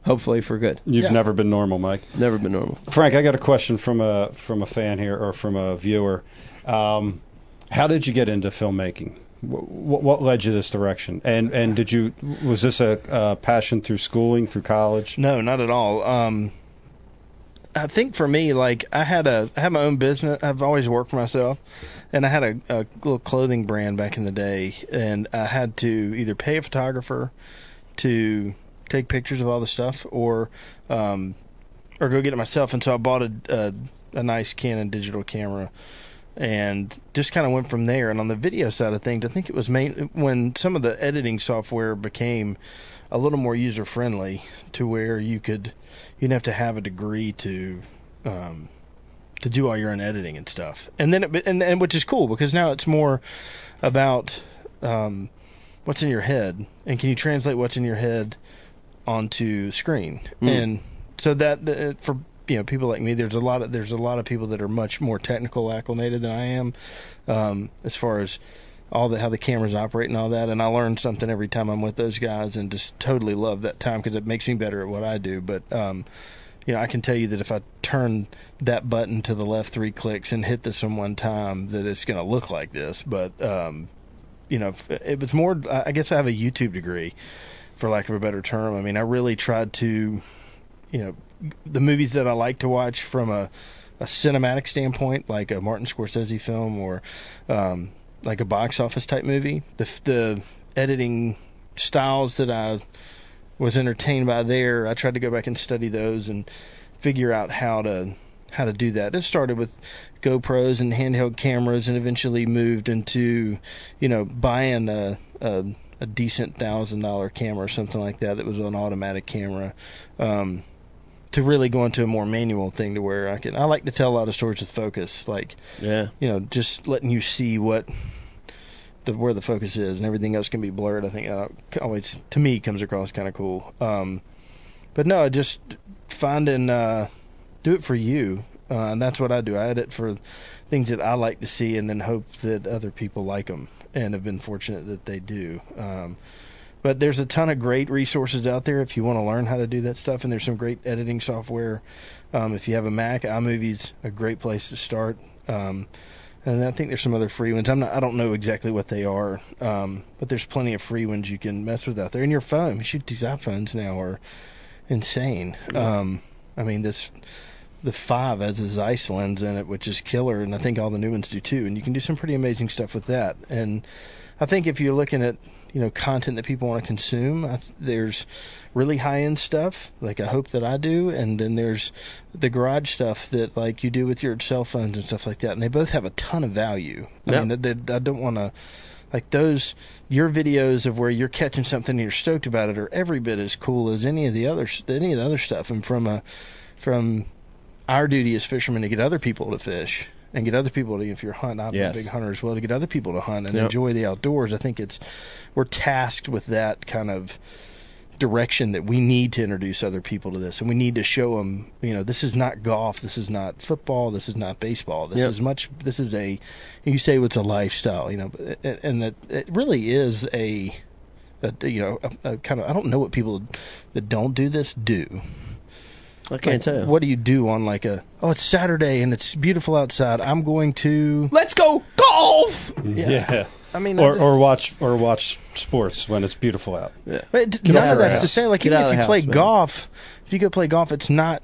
A: Hopefully for good.
C: You've
B: Yeah.
C: never been normal, Mike.
A: Never been normal.
C: Frank, I got a question from a from a fan here or from a viewer. Um, how did you get into filmmaking? What, what led you this direction? And and did you was this a, uh passion through schooling, through college?
B: No, not at all. Um, I think for me, like I had a, I had my own business. I've always worked for myself, and I had a, a little clothing brand back in the day, and I had to either pay a photographer to take pictures of all the stuff, or, um, or go get it myself. And so I bought a, a, a nice Canon digital camera, and just kind of went from there. And on the video side of things, I think it was main when some of the editing software became a little more user friendly to where you could you didn't have to have a degree to um, to do all your own editing and stuff. And then it, and and which is cool because now it's more about um, what's in your head and can you translate what's in your head onto screen.
A: Mm.
B: And so that for you know people like me there's a lot of there's a lot of people that are much more technical acclimated than I am um, as far as all the how the cameras operate and all that and I learn something every time I'm with those guys and just totally love that time because it makes me better at what I do but um you know I can tell you that if I turn that button to the left three clicks and hit this one one time that it's going to look like this but um you know it was more I guess I have a YouTube degree for lack of a better term I mean I really tried to you know the movies that I like to watch from a a cinematic standpoint, like a Martin Scorsese film or um, like a box office type movie. The the editing styles that I was entertained by there, I tried to go back and study those and figure out how to how to do that. It started with GoPros and handheld cameras, and eventually moved into, you know, buying a a, a decent thousand dollar camera or something like that that was an automatic camera. Um, to really go into a more manual thing to where I can I like to tell a lot of stories with focus, like
A: Yeah.
B: you know, just letting you see what the where the focus is, and everything else can be blurred. I think uh, always to me comes across kind of cool. Um, but no, just finding uh, do it for you, uh, and that's what I do. I edit for things that I like to see, and then hope that other people like them, and have been fortunate that they do. Um, but there's a ton of great resources out there if you want to learn how to do that stuff, and there's some great editing software. Um, if you have a Mac, iMovie's a great place to start. Um, and I think there's some other free ones. I'm not, I don't know exactly what they are, um, but there's plenty of free ones you can mess with out there. And your phone, shoot, these iPhones now are insane. Um, I mean, this the five has a Zeiss lens in it, which is killer, and I think all the new ones do too. And you can do some pretty amazing stuff with that. And I think if you're looking at you know content that people want to consume, I th- there's really high end stuff like I hope that I do, and then there's the garage stuff that like you do with your cell phones and stuff like that. And they both have a ton of value. I
A: Yeah.
B: mean, they, they, I don't want to like those your videos of where you're catching something and you're stoked about it are every bit as cool as any of the other any of the other stuff. And from a from our duty as fishermen to get other people to fish and get other people to if you're hunting I'm
A: Yes.
B: a big hunter as well to get other people to hunt and
A: Yep.
B: enjoy the outdoors. I think it's we're tasked with that kind of direction that we need to introduce other people to this and we need to show them you know this is not golf this is not football this is not baseball this
A: Yep.
B: is much this is a you say it's a lifestyle you know and and that it really is a, a you know a, a kind of I don't know what people that don't do this do
A: I can't
B: like,
A: tell.
B: What do you do on like a oh it's Saturday and it's beautiful outside. I'm going to
A: Let's go golf.
C: Yeah.
B: I mean I
C: Or
B: just-
C: or watch or watch sports when it's beautiful out.
B: Yeah.
A: but
B: none
A: out
B: of
A: of the
B: that's the
A: house.
B: same. Like
A: Get
B: even if you
A: the
B: play
A: man.
B: golf, if you go play golf, it's not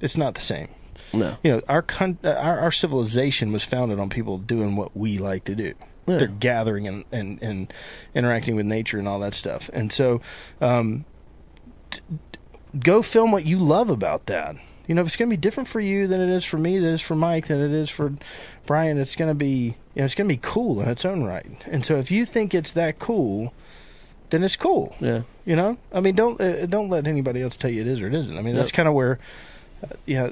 B: it's not the same.
A: No.
B: You know, our con- uh, our, our civilization was founded on people doing what we like to do.
A: Yeah.
B: They're gathering and, and and interacting with nature and all that stuff. And so, um, t- go film what you love about that. You know, if it's going to be different for you than it is for me, than it is for Mike, than it is for Brian, it's going to be, you know, it's going to be cool in its own right. And so, if you think it's that cool, then it's cool.
A: Yeah.
B: You know, I mean, don't uh, don't let anybody else tell you it is or it isn't. I mean, that's
A: Yep.
B: kind of where, uh, yeah,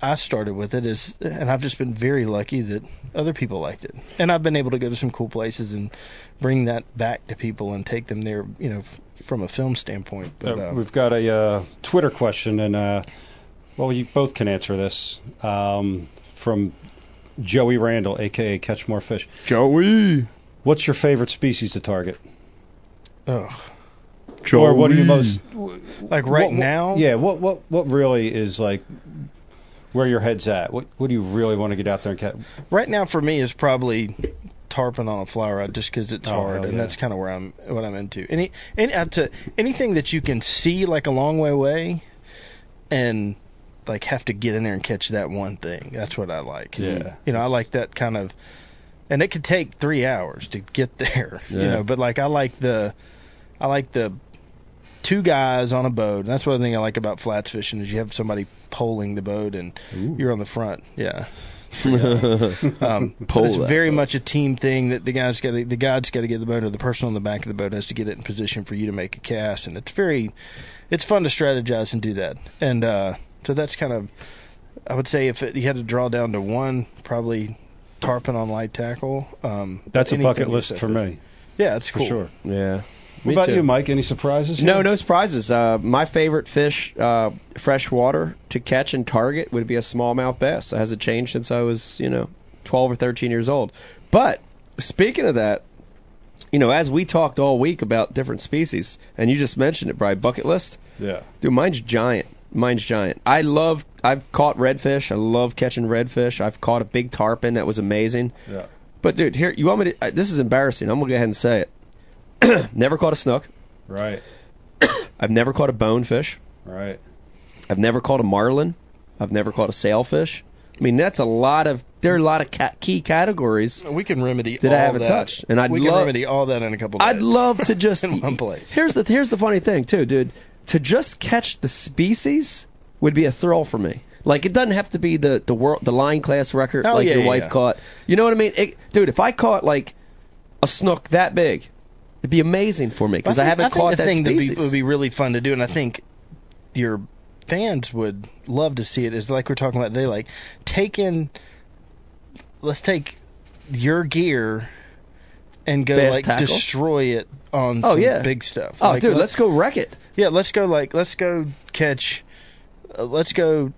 B: I started with it is, and I've just been very lucky that other people liked it, and I've been able to go to some cool places and bring that back to people and take them there, you know, from a film standpoint. But
C: Uh,
B: uh,
C: we've got a uh, Twitter question, and uh, well, you both can answer this um, from Joey Randall, aka Catch More Fish.
D: Joey.
C: What's your favorite species to target?
B: ugh.
D: Joey.
C: Or what do you most
B: like right
C: what- what-
B: now,
C: Yeah, what what what really is like where your head's at? What what do you really want to get out there and catch?
B: right now for me is probably tarpon on a flower rod just because it's
C: Oh,
B: hard and
C: yeah.
B: that's kind of where I'm what I'm into. Any any uh, to, anything that you can see like a long way away and like have to get in there and catch that one thing. That's what I like.
C: Yeah.
B: You know, I like that kind of and it could take 3 hours to get there,
A: Yeah.
B: you know, but like I like the I like the two guys on a boat. And that's one thing I like about flats fishing is you have somebody poling the boat and
C: Ooh.
B: you're on the front. Yeah. Um, but it's very
A: boat.
B: much a team thing that the guys got to the guide's got to get the boat or the person on the back of the boat has to get it in position for you to make a cast and it's very it's fun to strategize and do that and uh, so that's kind of I would say if it, you had to draw down to one probably tarpon on light tackle um,
C: That's a bucket list
B: except
C: for me,
B: yeah it's
C: for sure.
A: yeah.
C: What about
A: too.
C: you, Mike? Any surprises?
A: No,
C: here?
A: no surprises. Uh, my favorite fish, uh, freshwater to catch and target would be a smallmouth bass. It hasn't changed since I was, you know, 12 or 13 years old. But speaking of that, you know, as we talked all week about different species, and you just mentioned it, Brian, bucket list.
C: Yeah.
A: Dude, mine's giant. Mine's giant. I love. I've caught redfish. I love catching redfish. I've caught a big tarpon that was amazing.
C: Yeah.
A: But dude, here you want me to? uh, This is embarrassing. I'm gonna go ahead and say it. never caught a snook.
C: Right.
A: I've never caught a bonefish.
C: Right.
A: I've never caught a marlin. I've never caught a sailfish. I mean, that's a lot of. There are a lot of ca- key categories.
B: we can remedy
A: That I haven't
B: that.
A: touched, and I'd
B: we can
A: love-
B: remedy all that in a couple
A: I'd love to just.
B: In one place.
A: Here's the here's the funny thing too, dude. To just catch the species would be a thrill for me. Like it doesn't have to be the the world the line class record
B: Oh,
A: like
B: yeah,
A: your wife
B: yeah.
A: caught. You know what I mean, it, dude? If I caught like a snook that big, it'd be amazing for me because I,
B: think-
A: haven't
B: think
A: caught
B: the
A: that
B: thing
A: species.
B: That would be really fun to do, and I think your fans would love to see it. Is like we're talking about today, like taking, let's take your gear and go
A: Bass
B: like
A: tackle?
B: destroy it on
A: Oh,
B: some
A: yeah.
B: big stuff.
A: oh,
B: Like,
A: dude, let's go wreck it.
B: yeah, let's go like let's go catch, uh, let's go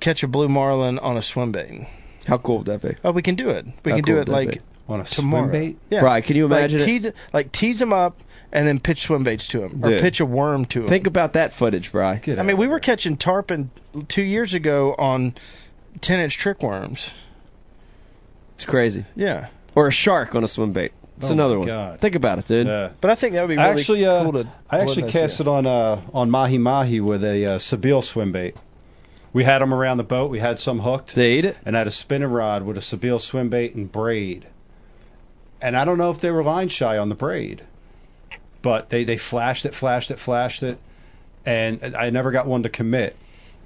B: catch a blue marlin on a swim bait.
A: How cool would that be?
B: Oh, we can do it. We
A: How
B: can
A: cool
B: do it like
A: be?
C: On a
B: tomorrow.
C: swim bait.
B: Yeah.
A: Right, can you imagine
B: like,
A: it?
B: tease, like tease them up and then pitch swim baits to them, or
A: Dude.
B: pitch a worm to them.
A: Think about that footage, Bry.
C: Get
B: I mean,
C: of
B: we were
C: here.
B: catching tarpon two years ago on 10 inch trick worms.
A: It's crazy.
B: Yeah.
A: Or a shark on a swim bait. It's
C: Oh,
A: another
C: my
A: one.
C: God.
A: Think about it, dude.
C: Yeah.
B: But I think that would be really
C: actually, uh,
B: cool to.
C: I actually
B: let
C: cast it on uh, on mahi mahi with a uh, Sebile swim bait. We had them around the boat. We had some hooked,
A: They eat it.
C: and I had a spinning rod with a Sebile swim bait and braid. And I don't know if they were line shy on the braid, but they they flashed it, flashed it, flashed it, and I never got one to commit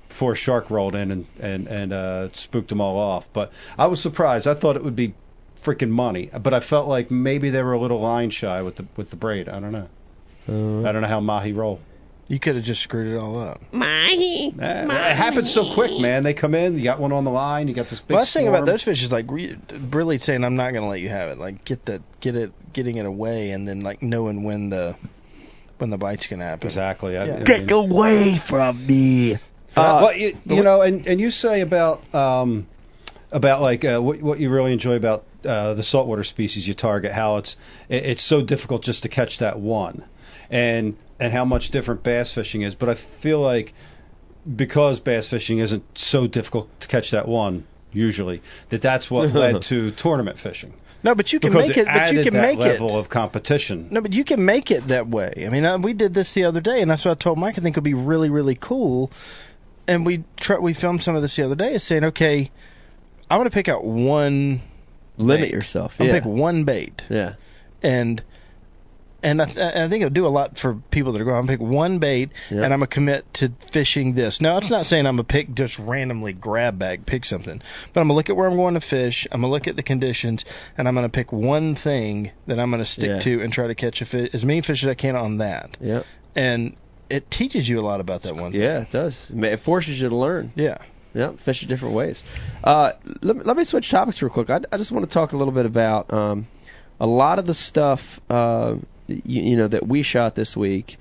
C: before a shark rolled in and and and uh, spooked them all off. But I was surprised. I thought it would be freaking money, but I felt like maybe they were a little line shy with the with the braid. I don't know.
A: Uh,
C: I don't know how mahi roll.
B: You could have just screwed it all up.
A: Mahi.
C: Eh, it happens so quick, man. They come in, you got one on the line, you got this big.
B: Well, that's thing about those fish is like re- really saying I'm not going to let you have it. Like get that, get it, getting it away, and then like knowing when the when the bite's going to happen.
C: Exactly. I,
B: Yeah.
C: I mean,
D: Get away from me.
C: Uh,
A: Uh,
C: well, you, you know, and and you say about um, about like uh, what what you really enjoy about uh, the saltwater species you target, how it's it, it's so difficult just to catch that one, and and how much different bass fishing is. But I feel like because bass fishing isn't so difficult to catch that one usually, that that's what led to tournament fishing
B: No, but you can
C: because
B: make
C: it,
B: it. But you
C: added
B: can
C: that
B: make
C: level
B: it.
C: of competition.
B: No, but you can make it that way. I mean, uh, we did this the other day, and that's what I told Mike. I think it would be really, really cool and we try, we filmed some of this the other day. Is saying, okay, I'm going to pick out one.
A: Limit
B: bait.
A: yourself.
B: I'm
A: Yeah.
B: gonna pick one bait,
A: yeah.
B: and and I, th- I think it'll do a lot for people that are going. I'm gonna pick one bait,
A: Yeah.
B: and I'm gonna commit to fishing this. Now, it's not saying I'm gonna pick just randomly grab bag, pick something, but I'm gonna look at where I'm going to fish. I'm gonna look at the conditions, and I'm gonna pick one thing that I'm gonna stick
A: Yeah.
B: to and try to catch a fish, as many fish as I can on that.
A: Yeah.
B: And it teaches you a lot about that one. thing.
A: Yeah, it does. It forces you to learn.
B: Yeah.
A: Yeah, fish in different ways. Uh, let, me- let me switch topics real quick. I, I just want to talk a little bit about um, a lot of the stuff uh, you, you know that we shot this week,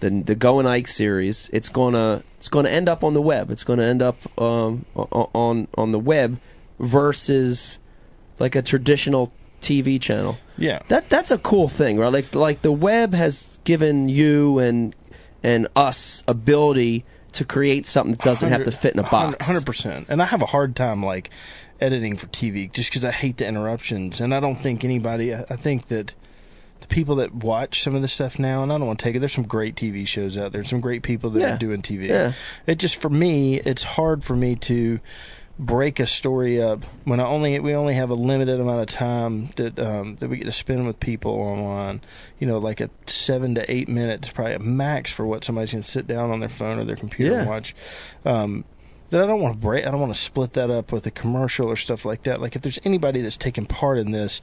A: the the Going Ike series. It's gonna it's gonna end up on the web. It's gonna end up um, on on the web versus like a traditional TV channel.
B: Yeah.
A: That that's a cool thing, right? Like like the web has given you and and us ability to create something that doesn't have to fit in a box.
B: Hundred percent. And I have a hard time like editing for TV just because I hate the interruptions, and I don't think anybody. I think that the people that watch some of this stuff now, and I don't want to take it. There's some great TV shows out there, some great people that
A: Yeah.
B: are doing TV.
A: Yeah.
B: It just for me, it's hard for me to break a story up when I only we only have a limited amount of time that um, that we get to spend with people online. You know, like a seven to eight minutes, probably a max for what somebody's gonna sit down on their phone or their computer and
A: Yeah.
B: watch. Um, that I don't want to break. I don't want to split that up with a commercial or stuff like that. Like if there's anybody that's taking part in this,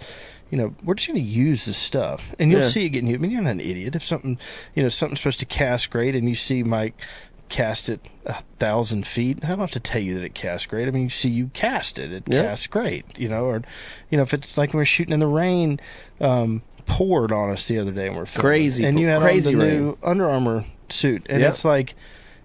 B: you know, we're just going to use this stuff, and you'll
A: Yeah.
B: see it getting used. I mean, you're not an idiot. If something, you know, something's supposed to cast great, and you see Mike cast it a thousand feet, I don't have to tell you that it casts great. I mean, you see you cast it, it
A: Yeah.
B: casts great. You know, or you know, if it's like when we're shooting in the rain. um poured on us the other day and we're filming.
A: Crazy,
B: and you had
A: crazy
B: on the
A: rain.
B: new Under Armour suit and
A: Yep.
B: it's like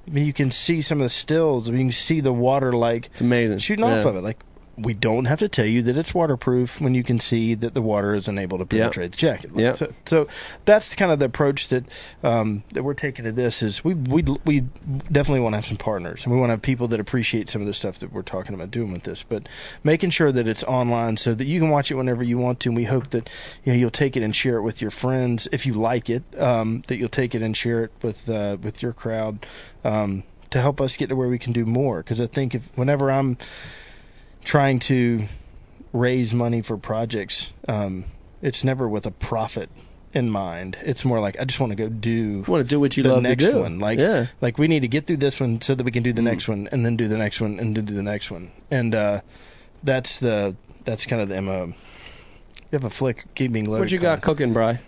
B: I mean, you can see some of the stills. I mean, you can see the water like
A: It's amazing.
B: shooting
A: Yeah.
B: off of it. Like we don't have to tell you that it's waterproof when you can see that the water is unable to penetrate the jacket.
A: Yeah.
B: So, so that's kind of the approach that um, that we're taking to this. Is we we we definitely want to have some partners and we want to have people that appreciate some of the stuff that we're talking about doing with this. But making sure that it's online so that you can watch it whenever you want to. And we hope that you know you'll take it and share it with your friends if you like it. Um, that you'll take it and share it with uh, with your crowd. Um, to help us get to where we can do more, because I think if whenever I'm trying to raise money for projects, um, it's never with a profit in mind. It's more like I just want to go do
A: You want to do what you
B: the
A: love
B: next
A: to do.
B: one. Like
A: yeah.
B: like we need to get through this one so that we can do the
A: Mm.
B: next one and then do the next one and then do the next one. And uh that's the that's kind of the MO. You have a flick keeping loaded.
A: What you got cooking, Bry?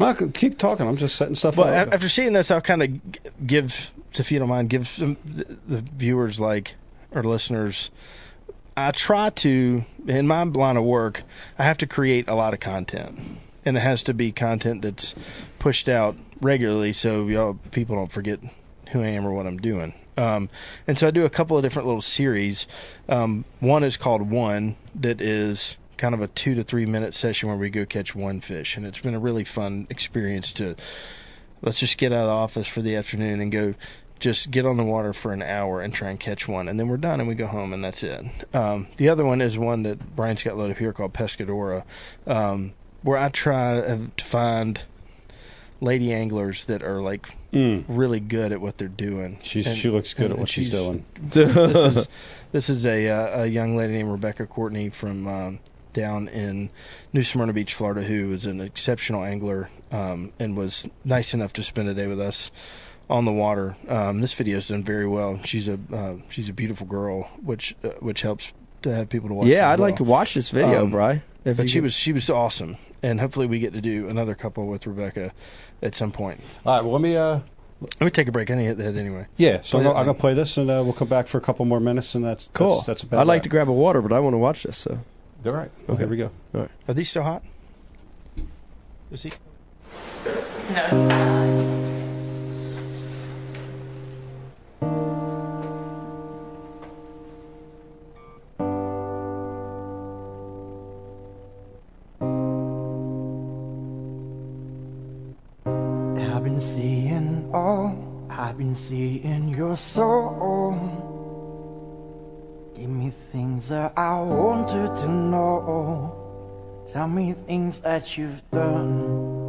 C: I can keep talking. I'm just setting stuff
B: But
C: up.
B: after seeing this, I'll kind of give, if you don't mind, give some the, the viewers like or listeners. I try to in my line of work, I have to create a lot of content, and it has to be content that's pushed out regularly, so y'all people don't forget who I am or what I'm doing. Um, and so I do a couple of different little series. Um, one is called One, that is kind of a two to three minute session where we go catch one fish, and it's been a really fun experience to let's just get out of the office for the afternoon and go just get on the water for an hour and try and catch one and then we're done and we go home and that's it um, the other one is one that brian's got loaded up here called pescadora um, where i try uh, to find lady anglers that are like
C: Mm.
B: really good at what they're doing
C: She's,
B: And-
C: she looks good
B: and-
C: at what
B: and
C: she's, doing.
B: this is this is a uh, a young lady named Rebecca Courtney from um, down in New Smyrna Beach, Florida, who is an exceptional angler um, and was nice enough to spend a day with us on the water. Um, this video is done very well. She's a uh, she's a beautiful girl, which uh, which helps to have people to watch.
A: Yeah, I'd like to watch this video,
B: Um,
A: Bry. If
B: But she
A: could-
B: was she was awesome, and hopefully we get to do another couple with Rebecca at some point.
C: All right, well, let me. Uh,
B: Let me take a break. I need to hit that anyway.
C: yeah, so I'm, gonna- I'm gonna play this, and uh, we'll come back for a couple more minutes, and that's
A: cool.
C: That's, that's about
A: I'd like
C: that.
A: to grab a water, but I want to watch this. So
C: All right. Well,
A: Okay.
C: Here we go.
B: Are these still hot? Is he?
E: No,
D: Been seeing your soul. Give me things that I wanted to know. Tell me things that you've done.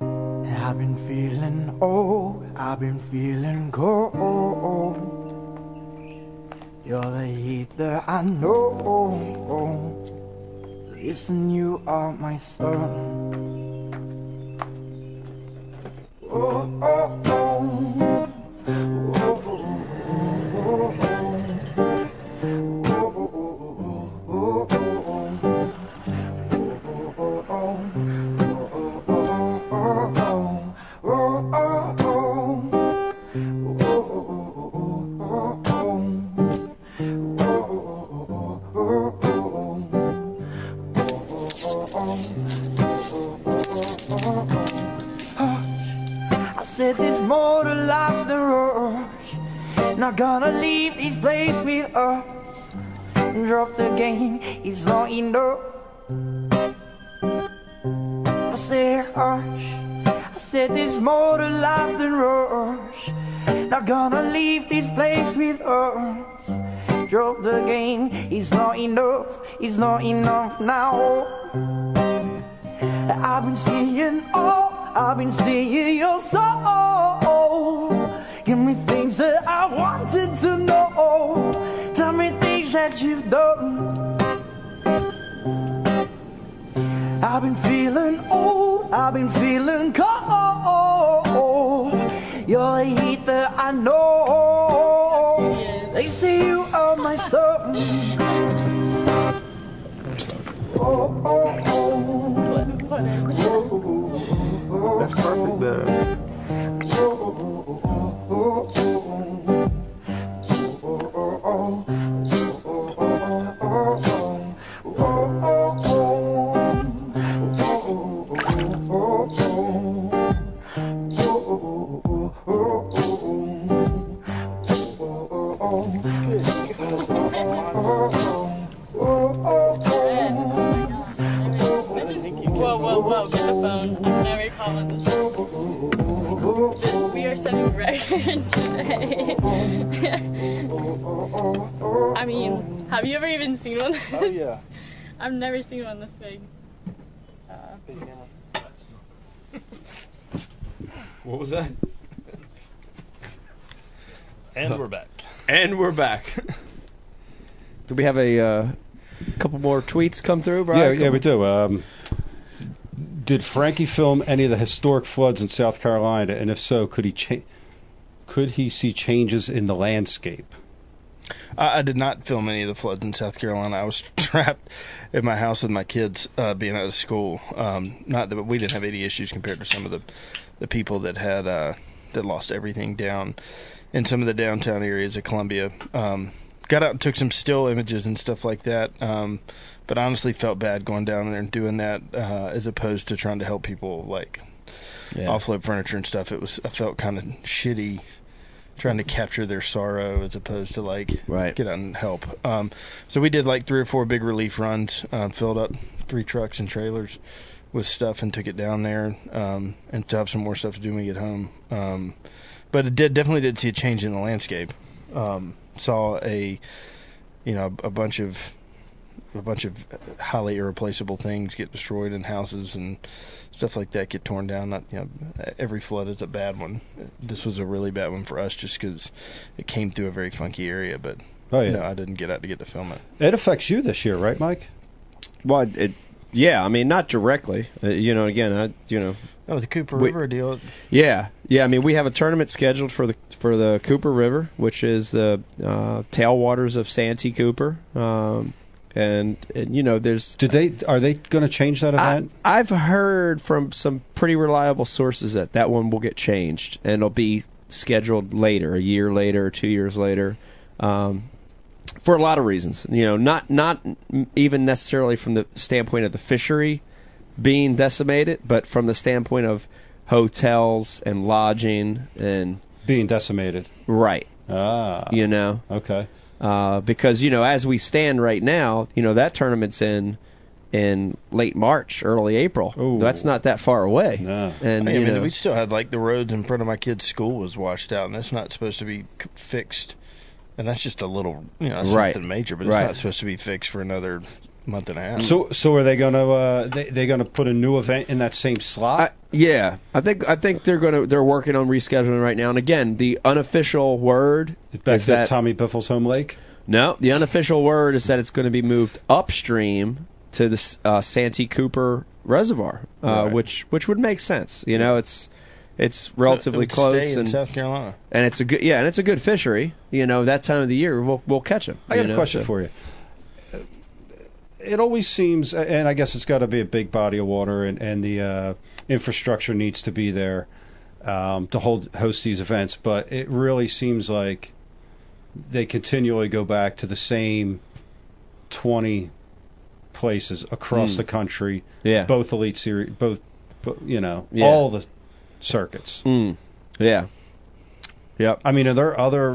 D: I've been feeling old, I've been feeling cold. You're the heat that I know. Listen, you are my sun. Oh, I've
E: never seen one this big. Uh,
B: What was that? And we're back.
A: And we're back. Do we have a uh, couple more tweets come through,
C: Yeah,
A: Brian?
C: yeah, we do. Um, did Frankie film any of the historic floods in South Carolina? And if so, could he cha- could he see changes in the landscape?
B: I, I did not film any of the floods in South Carolina. I was trapped in my house with my kids uh, being out of school. Um, not that we didn't have any issues compared to some of the the people that had uh, that lost everything down in some of the downtown areas of Columbia. Um, got out and took some still images and stuff like that. Um, but honestly, felt bad going down there and doing that uh, as opposed to trying to help people like
A: Yeah.
B: offload furniture and stuff. It was I felt kind of shitty trying to capture their sorrow as opposed to like
A: Right.
B: get out and help. Um, so we did like three or four big relief runs, um, filled up three trucks and trailers with stuff and took it down there, um, and to have some more stuff to do when we get home. Um, but it did definitely did see a change in the landscape. Um, saw a you know a bunch of a bunch of highly irreplaceable things get destroyed in houses and stuff like that get torn down. Not you know every flood is a bad one. This was a really bad one for us just because it came through a very funky area. But
C: Oh yeah,
B: no, I didn't get out to get to film it.
C: it affects you this year, right, Mike?
A: Well, it, yeah, I mean, not directly. Uh, you know, again, I, you know,
B: Oh, the Cooper
A: Wait.
B: River deal.
A: yeah, yeah. I mean, we have a tournament scheduled for the for the Cooper River, which is the uh, tailwaters of Santee Cooper. Um, and, and you know, there's
C: Did they are they going to change that event?
A: I've heard from some pretty reliable sources that that one will get changed and it'll be scheduled later, a year later, or two years later, um, for a lot of reasons. You know, not not even necessarily from the standpoint of the fishery being decimated, but from the standpoint of hotels and lodging and
C: Being decimated.
A: right.
C: Ah,
A: You know,
C: okay.
A: Uh, because you know as we stand right now, you know that tournament's in in late March, early April.
C: Ooh.
A: That's not that far away.
C: No.
A: And
B: I mean,
A: know,
B: we still had like the roads in front of my kid's school was washed out, and that's not supposed to be fixed. And that's just a little, you know, that's
A: Right.
B: nothing major, but it's
A: Right.
B: not supposed to be fixed for another month and a half.
C: So, so are they going to uh, they they going to put a new event in that same slot?
A: I, yeah, I think I think they're gonna they're working on rescheduling right now. And again, the unofficial word
C: Back
A: is
C: to
A: that
C: Tommy Biffle's home lake.
A: no, the unofficial word is that it's going to be moved upstream to the uh, Santee Cooper Reservoir, uh,
C: Right.
A: which which would make sense. You know, it's it's relatively
B: It would
A: close
B: stay in
A: and
B: South Carolina.
A: and it's a good yeah, and it's a good fishery. You know, that time of the year we'll we'll catch them.
C: I got a question for you. It always seems, and I guess it's got to be a big body of water, and, and the uh, infrastructure needs to be there um, to hold host these events. But it really seems like they continually go back to the same 20 places across
A: Mm.
C: the country,
A: Yeah.
C: both elite series, both, you know,
A: Yeah.
C: all the circuits.
A: Mm. Yeah. Yep.
C: I mean, are there other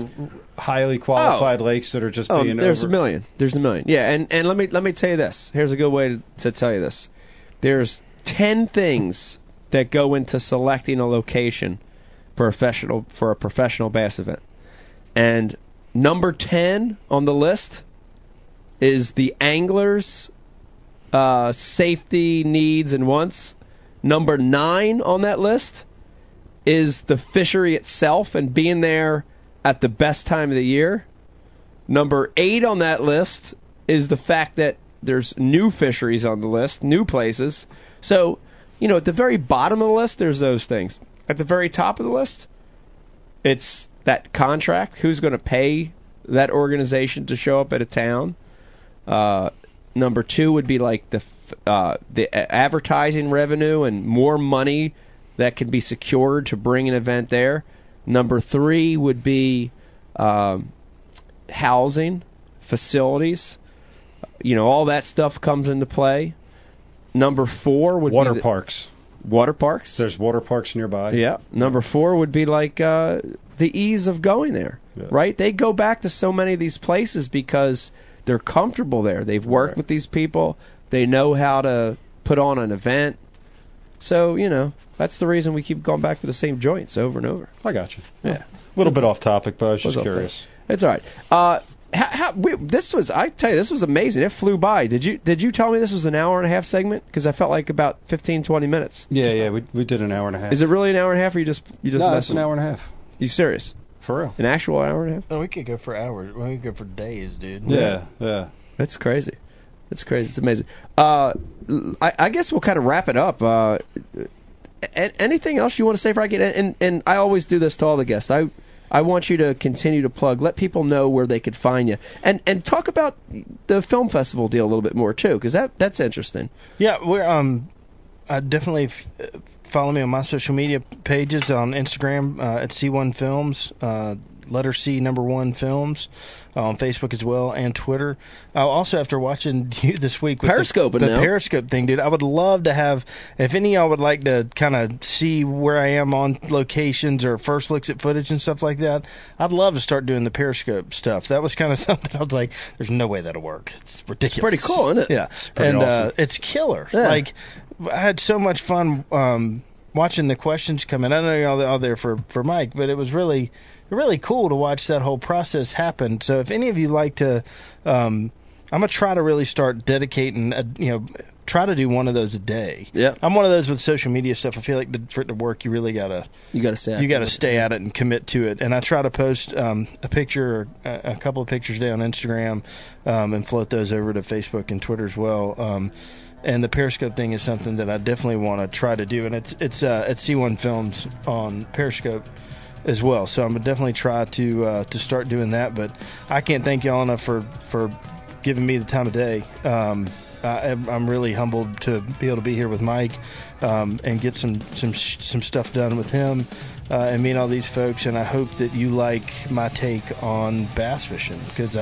C: highly qualified lakes that are just
A: Oh,
C: being
A: there's
C: over?
A: a million. There's a million. Yeah, and and let me let me tell you this. Here's a good way to, to tell you this. There's ten things that go into selecting a location for a professional for a professional bass event, and number ten on the list is the angler's uh, safety needs and wants. Number nine on that list is the fishery itself and being there at the best time of the year. Number eight on that list is the fact that there's new fisheries on the list, new places. So, you know, at the very bottom of the list, there's those things. At the very top of the list, it's that contract. Who's going to pay that organization to show up at a town? Uh, number two would be like the uh, the advertising revenue and more money that can be secured to bring an event there. Number three would be um, housing, facilities. You know, all that stuff comes into play. Number four would
C: water
A: be the-
C: parks.
A: water parks.
C: There's water parks nearby.
A: Yeah. Number four would be like uh, the ease of going there,
C: Yeah.
A: right? They go back to so many of these places because they're comfortable there. They've worked
C: Right.
A: with these people. They know how to put on an event. So you know that's the reason we keep going back to the same joints over and over.
C: I got you.
A: Yeah.
C: A little bit off topic, but I was just
A: What's
C: curious.
A: It's all right. Uh, how, how, we, this was I tell you this was amazing. It flew by. Did you did you tell me this was an hour and a half segment? Because I felt like about 15, 20 minutes.
C: Yeah, yeah, we we did an hour and a half.
A: Is it really an hour and a half, or you just you just
C: no, it's an hour and a half.
A: You serious?
C: For real.
A: An actual hour and a half?
B: Oh, we could go for hours. We could go for days, dude.
C: Yeah, yeah.
A: That's crazy. That's crazy. It's amazing. Uh, I, I guess we'll kind of wrap it up. Uh, anything else you want to say, Frankie? And, and and I always do this to all the guests. I I want you to continue to plug. Let people know where they could find you, and and talk about the film festival deal a little bit more too, because that that's interesting.
B: Yeah, we're um, uh, definitely f- uh, follow me on my social media pages on Instagram uh, at C1 Films, uh, letter C number one Films, uh, on Facebook as well and Twitter. Uh, also, after watching you this week with
A: Periscoping
B: the, the. Periscope thing, dude, I would love to have. If any of y'all would like to kind of see where I am on locations or first looks at footage and stuff like that, I'd love to start doing the Periscope stuff. That was kind of something I was like, "There's no way that'll work. It's ridiculous."
A: It's pretty cool, isn't it?
B: Yeah,
C: pretty
B: and uh, it's killer.
A: Yeah.
B: Like I had so much fun um, watching the questions come in. I know y'all all there for for Mike, but it was really really cool to watch that whole process happen. So if any of you like to, um, I'm gonna try to really start dedicating, a, you know, try to do one of those a day.
A: Yeah.
B: I'm one of those with social media stuff. I feel like to, for it to work, you really gotta
A: You got to say
B: you got to stay at it and commit to it. And I try to post um, a picture, or a, a couple of pictures a day on Instagram, um, and float those over to Facebook and Twitter as well. Um, and the Periscope thing is something that I definitely want to try to do, and it's it's uh, at C1 Films on Periscope as well. So I'm gonna definitely try to uh, to start doing that. But I can't thank y'all enough for for giving me the time of day. Um, I, I'm really humbled to be able to be here with Mike um, and get some some some stuff done with him uh, and meet all these folks. And I hope that you like my take on bass fishing because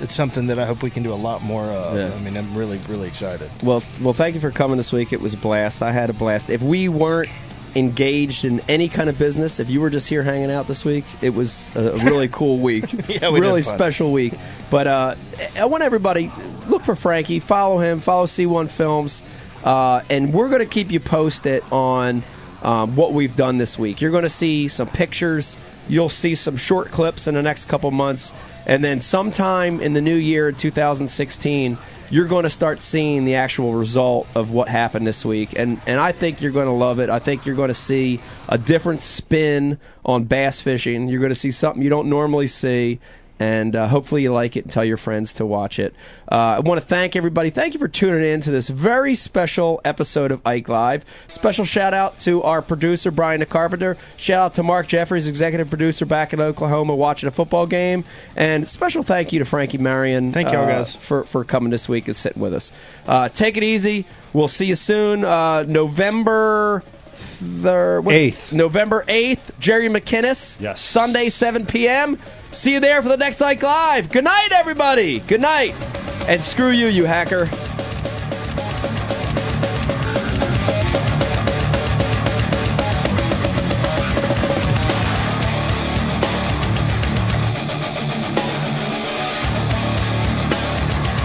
B: it's something that I hope we can do a lot more of.
A: Yeah.
B: I mean, I'm really really excited.
A: Well, well, thank you for coming this week. It was a blast. I had a blast. If we weren't engaged in any kind of business, if you were just here hanging out this week, it was a really cool week.
B: Yeah, we
A: really special week. But uh, I want everybody look for Frankie, follow him, follow C1 Films, uh, and we're going to keep you posted on um, what we've done this week. You're going to see some pictures. You'll see some short clips in the next couple months, and then sometime in the new year, 2016, you're going to start seeing the actual result of what happened this week. And and I think you're going to love it. I think you're going to see a different spin on bass fishing. You're going to see something you don't normally see. And uh, hopefully you like it and tell your friends to watch it. Uh, I want to thank everybody. Thank you for tuning in to this very special episode of Ike Live. Special shout out to our producer Brian the Carpenter. Shout out to Mark Jeffries, executive producer back in Oklahoma, watching a football game. And special thank you to Frankie Marion.
B: Thank y'all,
A: uh,
B: guys.
A: for for coming this week and sitting with us. Uh, take it easy. We'll see you soon. Uh, November.
C: Eighth.
A: November 8th, Jerry McKinnis.
C: Yes.
A: Sunday, 7 p.m. See you there for the next Ike Live. Good night, everybody. Good night. And screw you, you hacker.